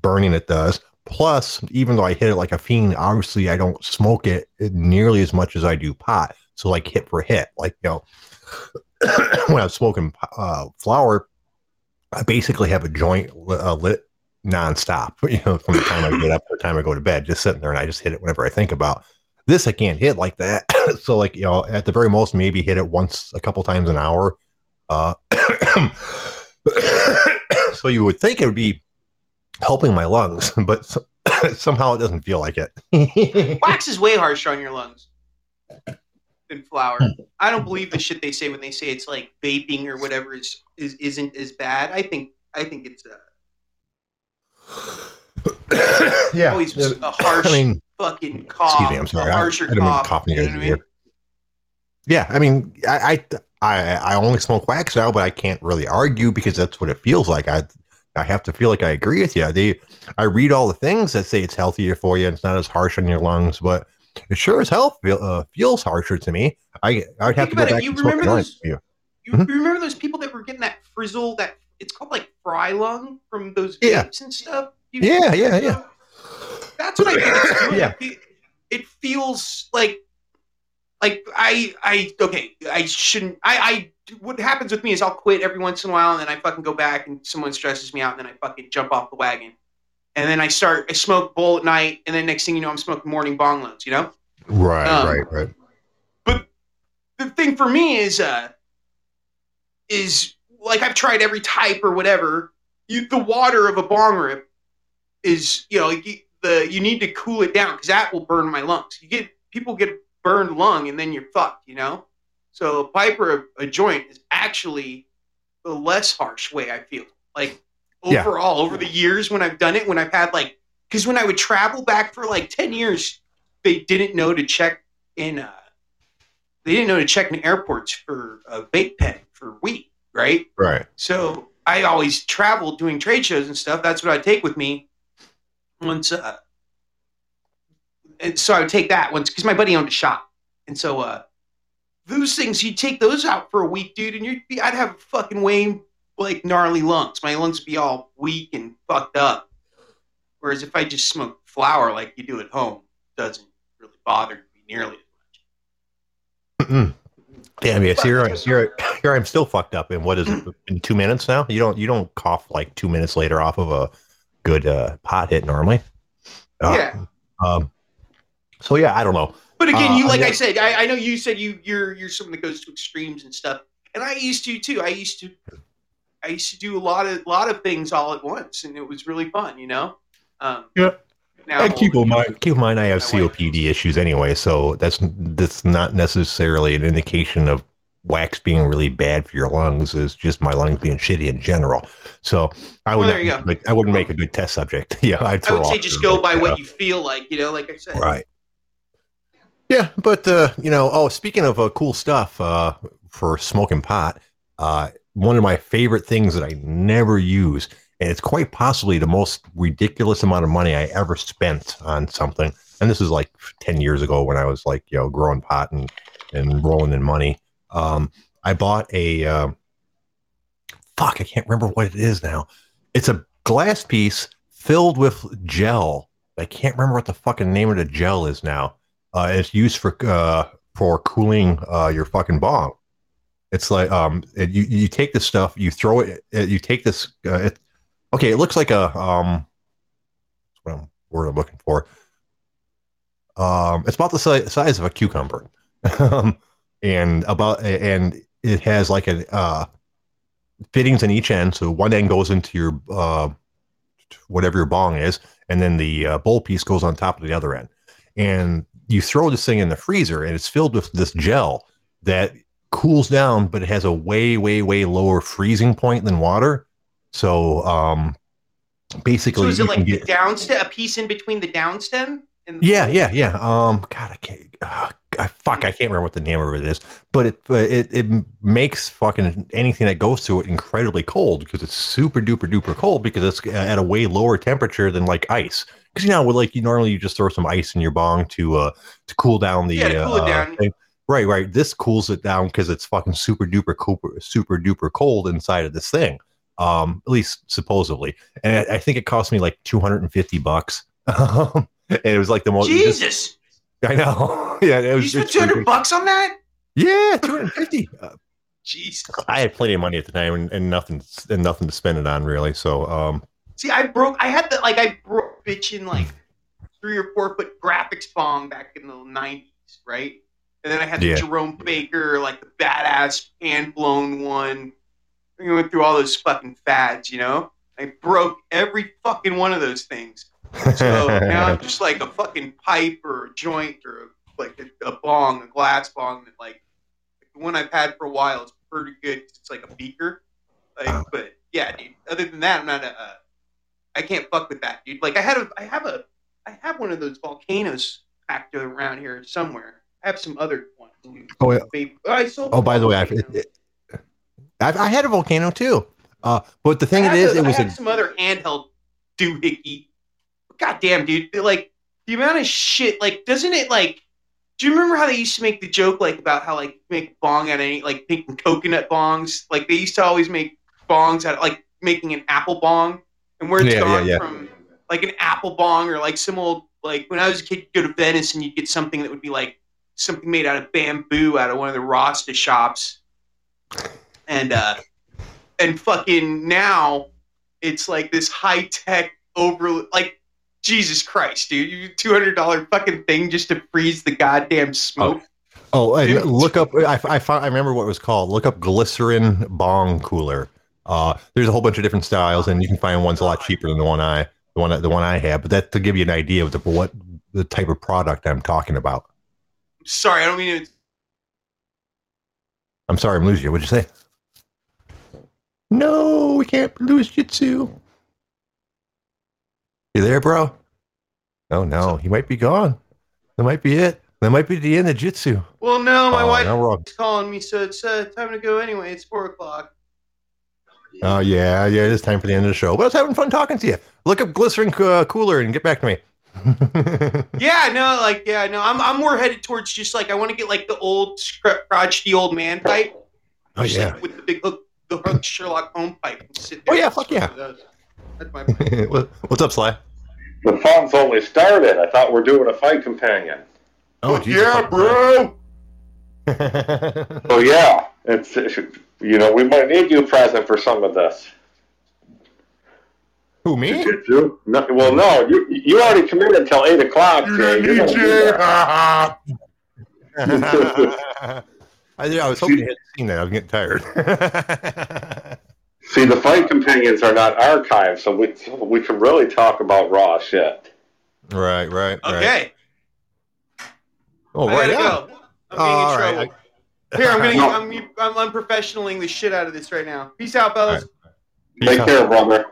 burning it does. Plus, even though I hit it like a fiend, obviously I don't smoke it nearly as much as I do pot. So, like hit for hit, like you know, [COUGHS] when I'm smoking uh, flower, I basically have a joint uh, lit nonstop. [LAUGHS] You know, from the time I get up to the time I go to bed, just sitting there, and I just hit it whenever I think about. This I can't hit like that. [COUGHS] so, like you know, at the very most, maybe hit it once, a couple times an hour. Uh, [COUGHS] so you would think it would be helping my lungs, [LAUGHS] but so- [COUGHS] somehow it doesn't feel like it. [LAUGHS] Wax is way harsher on your lungs than flower. Hmm. I don't believe the shit they say when they say it's like vaping or whatever is, is isn't as bad. I think I think it's a uh, [COUGHS] yeah, always a harsh I mean, fucking cough. excuse me, I'm sorry. A I, I harsher didn't cough. cough in you know what I mean? Yeah, I mean, I, I I I only smoke wax now, but I can't really argue because that's what it feels like. I I have to feel like I agree with you. They I read all the things that say it's healthier for you and it's not as harsh on your lungs, but it sure as hell feel, uh, feels harsher to me. I I'd have Think to go back you remember those- you. You, Mhm. remember those people that were getting that frizzle that it's called like fry lung from those Yeah. vapes and stuff? You- Yeah, yeah, yeah. That's what I think it's [COUGHS] doing. Yeah. It, it feels like like I I okay, I shouldn't I I what happens with me is I'll quit every once in a while and then I fucking go back and someone stresses me out and then I fucking jump off the wagon. And then I start I smoke bowl at night and then next thing you know I'm smoking morning bong loads, you know? Right, Um, right, right. But the thing for me is uh is like I've tried every type or whatever. You the water of a bong rip is you know you- the you need to cool it down because that will burn my lungs. You get people get burned lung and then you're fucked, you know. So a pipe or a, a joint is actually the less harsh way I feel. Like Yeah. overall, over the years when I've done it, when I've had like, because when I would travel back for like ten years, they didn't know to check in. Uh, they didn't know to check in airports for a vape pen for weed, right? Right. So I always traveled doing trade shows and stuff. That's what I'd take with me. Once, uh, and so I would take that once because my buddy owned a shop, and so uh, those things you take those out for a week, dude, and you'd be I'd have fucking way like gnarly lungs. My lungs would be all weak and fucked up. Whereas if I just smoke flower like you do at home, it doesn't really bother me nearly as much. Mm-mm. Damn, yes, here, here I'm still fucked up. In what is it? In two minutes now? You don't, you don't cough like two minutes later off of a good uh, pot hit normally. Uh, Yeah. Um. So yeah, I don't know. But again, Uh, you like yeah. I said, I, I know you said you you're you're someone that goes to extremes and stuff, and I used to too. I used to I used to do a lot of lot of things all at once, and it was really fun, you know. Um, Yeah. Now, And keep in mind, keep in mind, I have COPD issues anyway, so that's that's not necessarily an indication of wax being really bad for your lungs. It's just my lungs being shitty in general. So I would Well, not there you go. make- I wouldn't make a good test subject. [LAUGHS] Yeah, I'd I would say off just go by what you feel like, you know. Like I said, Right. Yeah, but uh, you know, oh, speaking of uh, cool stuff uh, for smoking pot, uh, one of my favorite things that I never use, and it's quite possibly the most ridiculous amount of money I ever spent on something. And this is like ten years ago when I was like, you know, growing pot and and rolling in money. Um, I bought a um fuck, I can't remember what it is now. It's a glass piece filled with gel. I can't remember what the fucking name of the gel is now. Uh, it's used for uh, for cooling uh, your fucking bong. It's like um, it, you you take this stuff, you throw it, it you take this. Uh, it, okay, it looks like a um, what's what I'm, word I'm looking for. Um, it's about the si- size of a cucumber, um, [LAUGHS] and about and it has like a uh, fittings in each end. So one end goes into your uh, whatever your bong is, and then the uh, bowl piece goes on top of the other end. And you throw this thing in the freezer, and it's filled with this gel that cools down, but it has a way, way, way lower freezing point than water. So um, basically, so is it like get the downstem, a piece in between the downstem? And yeah, yeah, yeah. Um, God, I can't. Uh, I, fuck, I can't remember what the name of it is, but it it it makes fucking anything that goes through it incredibly cold because it's super duper duper cold because it's at a way lower temperature than like ice. Because you know, with like you normally you just throw some ice in your bong to uh to cool down the Yeah, to cool it uh, down. thing. Right, right. This cools it down because it's fucking super duper super, super duper cold inside of this thing. Um, at least supposedly, and I, I think it cost me like two hundred and fifty bucks. Um, [LAUGHS] and it was like the most. Jesus, I know. [LAUGHS] yeah, it you was. spent two hundred bucks on that? Yeah, two hundred fifty. [LAUGHS] Uh, Jesus. I had plenty of money at the time and, and nothing and nothing to spend it on really. So, um, See, I broke. I had the like I broke bitching like three or four foot Graffix bong back in the nineties, right? And then I had the Yeah. Jerome Baker, like the badass hand blown one. We went through all those fucking fads, you know. I broke every fucking one of those things. So now I'm just like a fucking pipe or a joint or like a, a bong, a glass bong that like the one I've had for a while is pretty good. It's like a beaker. Like, but yeah, dude. Other than that, I'm not a. Uh, I can't fuck with that, dude. Like I had a, I have a, I have one of those volcanoes packed around here somewhere. I have some other ones. Dude. Oh, yeah. I sold. oh, by the way, I've, it, I've I had a volcano too. Uh, but the thing I it is, a- it was I a some other handheld doohickey. God damn, dude! Like the amount of shit. Like, doesn't it like? Do you remember how they used to make the joke like about how like make bong out of any like making coconut bongs? Like they used to always make bongs out of like making an apple bong, and where it's Yeah, yeah, gone yeah. from like an apple bong or like some old like when I was a kid, you'd go to Venice and you'd get something that would be like something made out of bamboo out of one of the Rasta shops, and uh, and fucking now it's like this high tech over like Jesus Christ, dude, you two hundred dollar fucking thing just to freeze the goddamn smoke. oh, and look up. I, I found. I remember what it was called. Look up glycerin bong cooler. Uh, there's a whole bunch of different styles, and you can find one's a lot cheaper than the one I the one the one I have, but that to give you an idea of the, what the type of product I'm talking about. Sorry, I don't mean to. I'm sorry, I'm losing you. What'd you say? No, we can't lose Jitsu. You there, bro? Oh no, he might be gone. That might be it. That might be the end of Jitsu. Well, no, my Oh, wife no, is calling me, so it's uh, time to go anyway. It's four o'clock. Oh yeah, yeah. It is time for the end of the show. But I was having fun talking to you. Look up glycerin uh, cooler and get back to me. [LAUGHS] Yeah, no, like yeah, no, I'm I'm more headed towards just like I want to get like the old scr- crotchety old man pipe. Oh Just, yeah. like, with the big hook, the hook Sherlock Holmes pipe. and sit there Oh, yeah, and fuck yeah. That's my [LAUGHS] What's up, Sly? The fun's only started. I thought we're doing a fight companion. Oh Jesus. yeah, bro. So [LAUGHS] yeah, it's you know we might need you present for some of this. Who me? Jiu-jitsu? No, well, no, you you already committed until eight o'clock. You Jay. don't You're need gonna do Jay. that. Ha [LAUGHS] I, I was hoping you hadn't seen that. I was getting tired. [LAUGHS] See, the fight companions are not archived, so we we can really talk about raw shit. right, right, right. Okay, Oh, I right. gotta go. I'm being All in right, trouble. I- Here, I'm gonna. [LAUGHS] No. I'm, I'm unprofessionaling the shit out of this right now. Peace out, fellas. Take care, brother.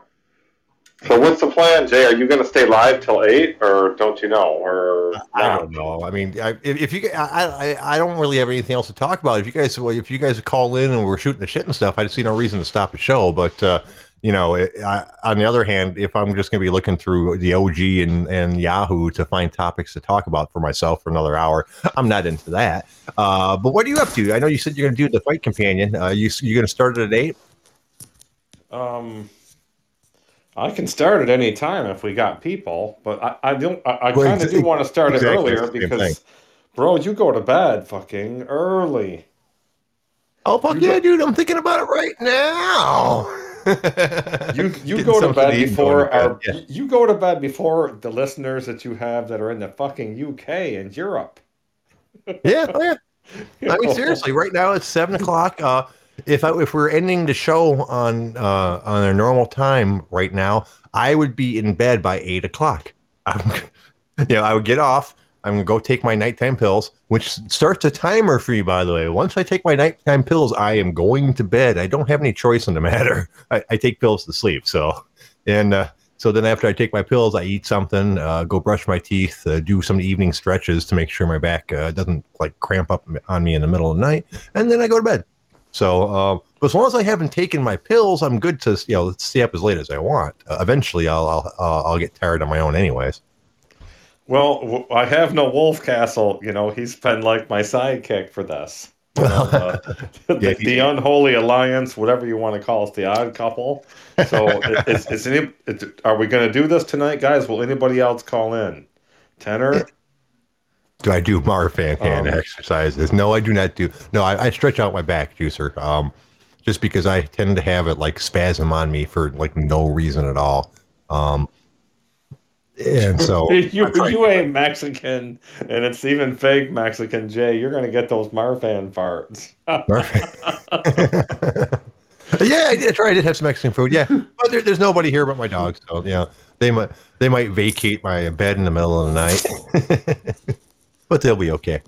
So what's the plan, Jay? Are you going to stay live till eight, or don't you know, or I not? don't know. I mean, I, if, if you, I, I, I don't really have anything else to talk about. If you guys, well, if you guys call in and we're shooting the shit and stuff, I see no reason to stop the show. But uh, you know, it, I, on the other hand, if I'm just going to be looking through the OG and and Yahoo to find topics to talk about for myself for another hour, I'm not into that. Uh, but what are you up to? I know you said you're going to do the fight companion. Uh, you you're going to start it at eight. Um, I can start at any time if we got people, but I, I don't. I, I Well, kind of do want to start exactly, it earlier because, thing. bro, you go to bed fucking early. Oh fuck You yeah, go- dude! I'm thinking about it right now. You [LAUGHS] you go to bed before our bed, yeah. you go to bed before the listeners that you have that are in the fucking UK and Europe. Yeah, oh yeah. [LAUGHS] I mean, seriously, right now it's seven o'clock. Uh, if I, if we're ending the show on uh, on a normal time right now, I would be in bed by eight o'clock. [LAUGHS] I'm, you know, I would get off. I'm gonna go take my nighttime pills, which starts a timer for you, by the way. Once I take my nighttime pills, I am going to bed. I don't have any choice in the [LAUGHS] matter. I, I take pills to sleep, so and uh, so then after I take my pills, I eat something, uh, go brush my teeth, uh, do some evening stretches to make sure my back uh, doesn't like cramp up on me in the middle of the night, and then I go to bed. So, uh, as long as I haven't taken my pills, I'm good to you know stay up as late as I want. Uh, eventually, I'll I'll I'll get tired on my own, anyways. Well, I have no Wolf Castle. You know, he's been like my sidekick for this. [LAUGHS] You know, uh, [LAUGHS] the, Yeah, the unholy alliance, whatever you want to call it, the odd couple. So, [LAUGHS] is, is any, are we going to do this tonight, guys? Will anybody else call in? Tenor? Do I do Marfan hand Um, exercises? No, I do not do. No, I, I stretch out my back juicer. Um, just because I tend to have it like spasm on me for like no reason at all. Um, and so [LAUGHS] you, you ain't Mexican, and it's even fake Mexican, Jay. You're to get those Marfan farts. [LAUGHS] yeah, I did try. I did have some Mexican food. Yeah, but there, there's nobody here but my dogs. So yeah, they might they might vacate my bed in the middle of the night, [LAUGHS] but they'll be okay.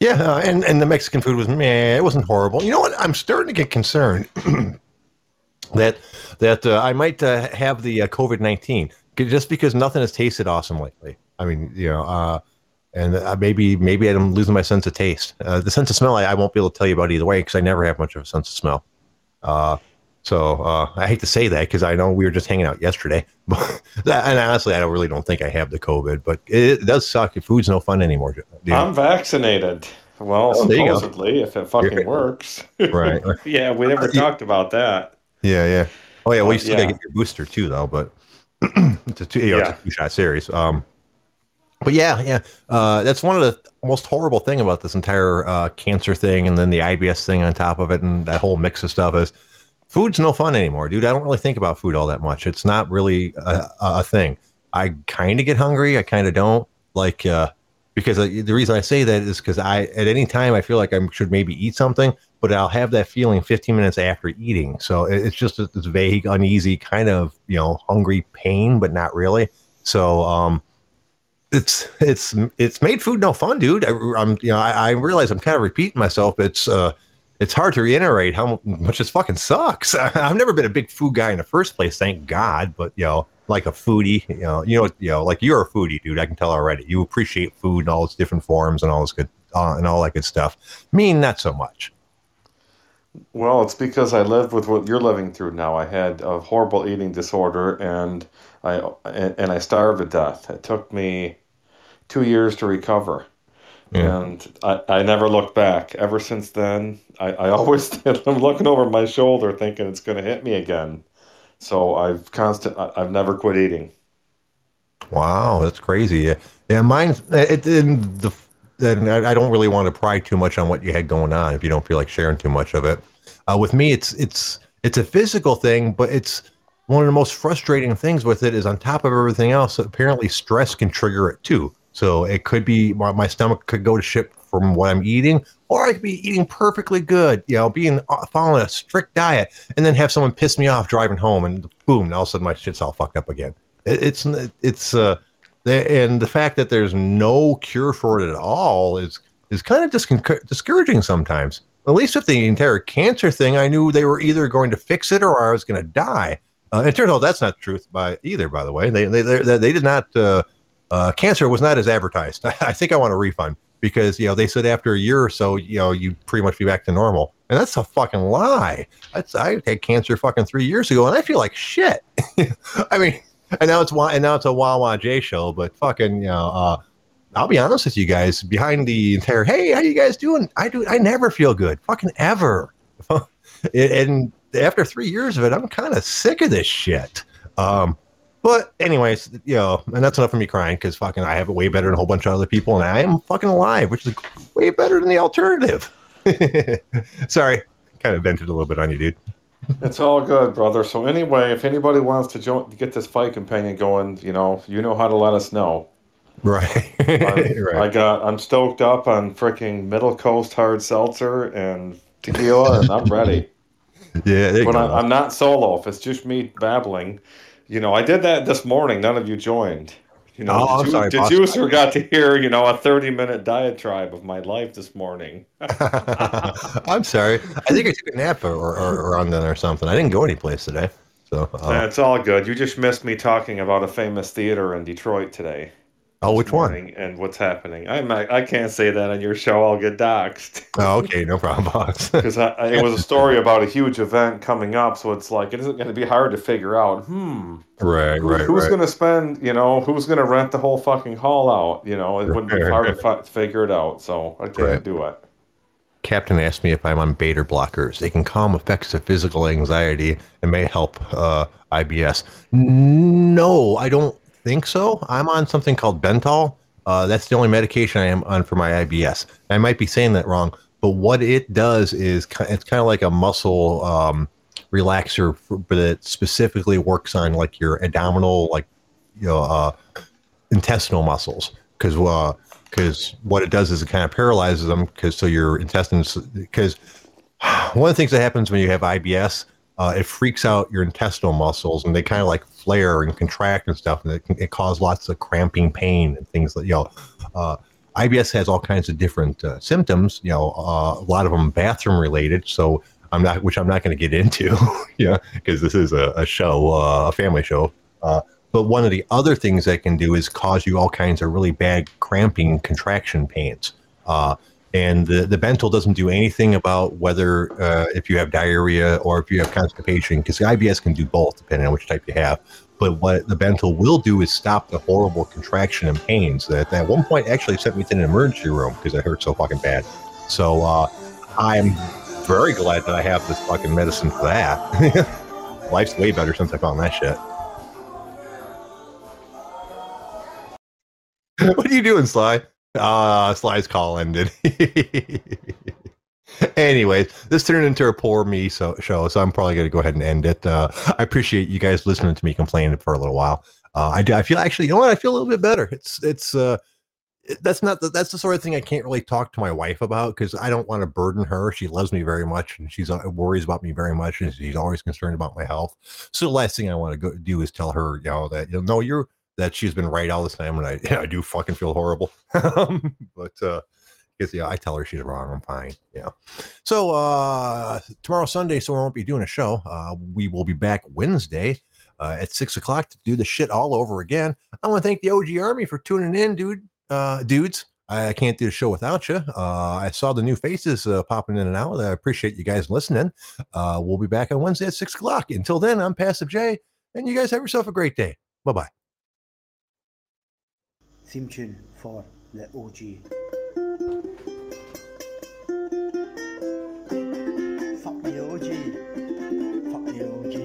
Yeah, uh, and and the Mexican food was meh. It wasn't horrible. You know what? I'm starting to get concerned [CLEARS THROAT] that that uh, I might uh, have the uh, COVID nineteen just because nothing has tasted awesome lately. I mean, you know, uh, and uh, maybe maybe I'm losing my sense of taste. Uh, the sense of smell I, I won't be able to tell you about either way because I never have much of a sense of smell. Uh, so uh, I hate to say that because I know we were just hanging out yesterday, [LAUGHS] but and honestly, I don't really don't think I have the COVID, but it, it does suck. Food's no fun anymore. dude. I'm vaccinated. Well, Oh, there you go. supposedly, if it fucking works. [LAUGHS] Right. [LAUGHS] yeah, we never Uh, yeah. talked about that. Yeah, yeah. Oh yeah. Well, you still gotta get your booster too, though. But [CLEARS THROAT] it's a two, you know, it's Yeah. a two shot series. Um, but yeah, yeah. Uh, that's one of the most horrible thing about this entire uh, cancer thing, and then the IBS thing on top of it, and that whole mix of stuff is food's no fun anymore, dude. I don't really think about food all that much. It's not really a, a thing. I kind of get hungry. I kind of don't like uh, because I, the reason I say that is because I at any time I feel like I should maybe eat something. But I'll have that feeling 15 minutes after eating. So it's just this vague, uneasy kind of you know hungry pain, but not really. So um, it's it's it's made food no fun, dude. I, am you know I, I, realize I'm kind of repeating myself. It's uh it's hard to reiterate how much this fucking sucks. [LAUGHS] I've never been a big food guy in the first place, thank God. But you know, like a foodie, you know, you know, you know, like you're a foodie, dude. I can tell already. You appreciate food and all its different forms and all this good uh, and all that good stuff. Me, not so much. Well, it's because I lived with what you're living through now. I had a horrible eating disorder, and I and, and I starved to death. It took me two years to recover. Yeah. And I, I never looked back. Ever since then, I, I always [LAUGHS] I'm looking over my shoulder thinking it's going to hit me again. So I've constant I've never quit eating. Wow, that's crazy. Yeah, mine. It, in the then I don't really want to pry too much on what you had going on if you don't feel like sharing too much of it. Uh, with me, it's it's it's a physical thing, but it's one of the most frustrating things with it is on top of everything else. Apparently, stress can trigger it too. So it could be my, my stomach could go to shit from what I'm eating, or I could be eating perfectly good, you know, being uh, following a strict diet, and then have someone piss me off driving home, and boom, all of a sudden my shit's all fucked up again. It, it's it's uh, and the fact that there's no cure for it at all is is kind of disc- discouraging sometimes. At least with the entire cancer thing, I knew they were either going to fix it or I was going to die. Uh, it turns out that's not truth by either. By the way, they they they, they did not. Uh, uh, cancer was not as advertised. [LAUGHS] I think I want a refund because you know they said after a year or so, you know, you pretty much be back to normal, and that's a fucking lie. That's I had cancer fucking three years ago, and I feel like shit. [LAUGHS] I mean, and now it's and now it's a Wawa J show, but fucking you know. Uh, I'll be honest with you guys. Behind the entire, hey, how you guys doing? I do. I never feel good, fucking ever. [LAUGHS] and after three years of it, I'm kind of sick of this shit. Um, but anyways, you know, and that's enough for me crying because fucking I have it way better than a whole bunch of other people, and I am fucking alive, which is way better than the alternative. [LAUGHS] Sorry, kind of vented a little bit on you, dude. It's all good, brother. So anyway, if anybody wants to join, get this fight companion going, you know, you know how to let us know. Right. [LAUGHS] right. I got. I'm stoked up on freaking Middle Coast hard seltzer and tequila, and I'm ready. [LAUGHS] Yeah, but I, I'm not solo. If it's just me babbling, you know, I did that this morning. None of you joined. You know, oh, the, sorry, juicer got to hear, you know, a 30 minute diatribe of my life this morning. [LAUGHS] [LAUGHS] I'm sorry. I think I took a nap or, or, or on then or something. I didn't go anyplace today. So uh, that's all good. You just missed me talking about a famous theater in Detroit today. Oh, which one? And what's happening? I'm not, I can't say that on your show. I'll get doxxed. [LAUGHS] Oh, okay, no problem. Because [LAUGHS] it was a story about a huge event coming up, so it's like it isn't going to be hard to figure out. Hmm. Right, right. Who's right. going to spend? You know, who's going to rent the whole fucking hall out? You know, it wouldn't be hard to fi- figure it out. So I can't right. do it. Captain asked me if I'm on beta blockers. They can calm effects of physical anxiety and may help uh, IBS. No, I don't think so. I'm on something called Bentyl. Uh, that's the only medication I am on for my IBS. I might be saying that wrong, but what it does is it's kind of like a muscle um, relaxer, but it specifically works on like your abdominal, like you know, uh, intestinal muscles. Because because uh, what it does is it kind of paralyzes them. Because so your intestines. Because [SIGHS] one of the things that happens when you have IBS uh, it freaks out your intestinal muscles and they kind of like flare and contract and stuff and it it cause lots of cramping pain and things like you know uh, IBS has all kinds of different uh, symptoms you know uh, a lot of them bathroom related so I'm not which I'm not going to get [LAUGHS] into yeah because this is a, a show uh, a family show uh, but one of the other things that can do is cause you all kinds of really bad cramping contraction pains and the, the Bentyl doesn't do anything about whether uh, if you have diarrhea or if you have constipation, because the IBS can do both depending on which type you have. But what the Bentyl will do is stop the horrible contraction and pains that at one point actually sent me to an emergency room because it hurt so fucking bad. So uh, I'm very glad that I have this fucking medicine for that. [LAUGHS] Life's way better since I found that shit. [LAUGHS] what are you doing, Sly? Ah, Sly's call ended. [LAUGHS] Anyways, this turned into a poor me so, show, so I'm probably going to go ahead and end it. Uh, I appreciate you guys listening to me complain for a little while. Uh, I do. I feel actually, you know what? I feel a little bit better. It's it's uh, that's not the, that's the sort of thing I can't really talk to my wife about because I don't want to burden her. She loves me very much and she's uh, worries about me very much and she's always concerned about my health. So the last thing I want to go do is tell her, you know, that you know, no, you're that she's been right all this time and I yeah, [LAUGHS] I do fucking feel horrible. [LAUGHS] but uh because yeah, I tell her she's wrong. I'm fine. Yeah. So uh tomorrow Sunday, so we won't be doing a show. Uh we will be back Wednesday uh, at six o'clock to do the shit all over again. I want to thank the OG Army for tuning in, dude uh, dudes. I can't do the show without you. Uh, I saw the new faces uh, popping in and out. I appreciate you guys listening. Uh, we'll be back on Wednesday at six o'clock. Until then, I'm Passive J, and you guys have yourself a great day. Bye bye. theme tune for the OG. Fuck the OG, fuck the OG,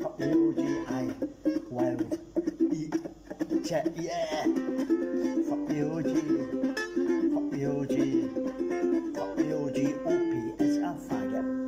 fuck the OG. I wild eat yeah. Fuck the OG, fuck the OG, fuck the OG. OP I'm a faggot.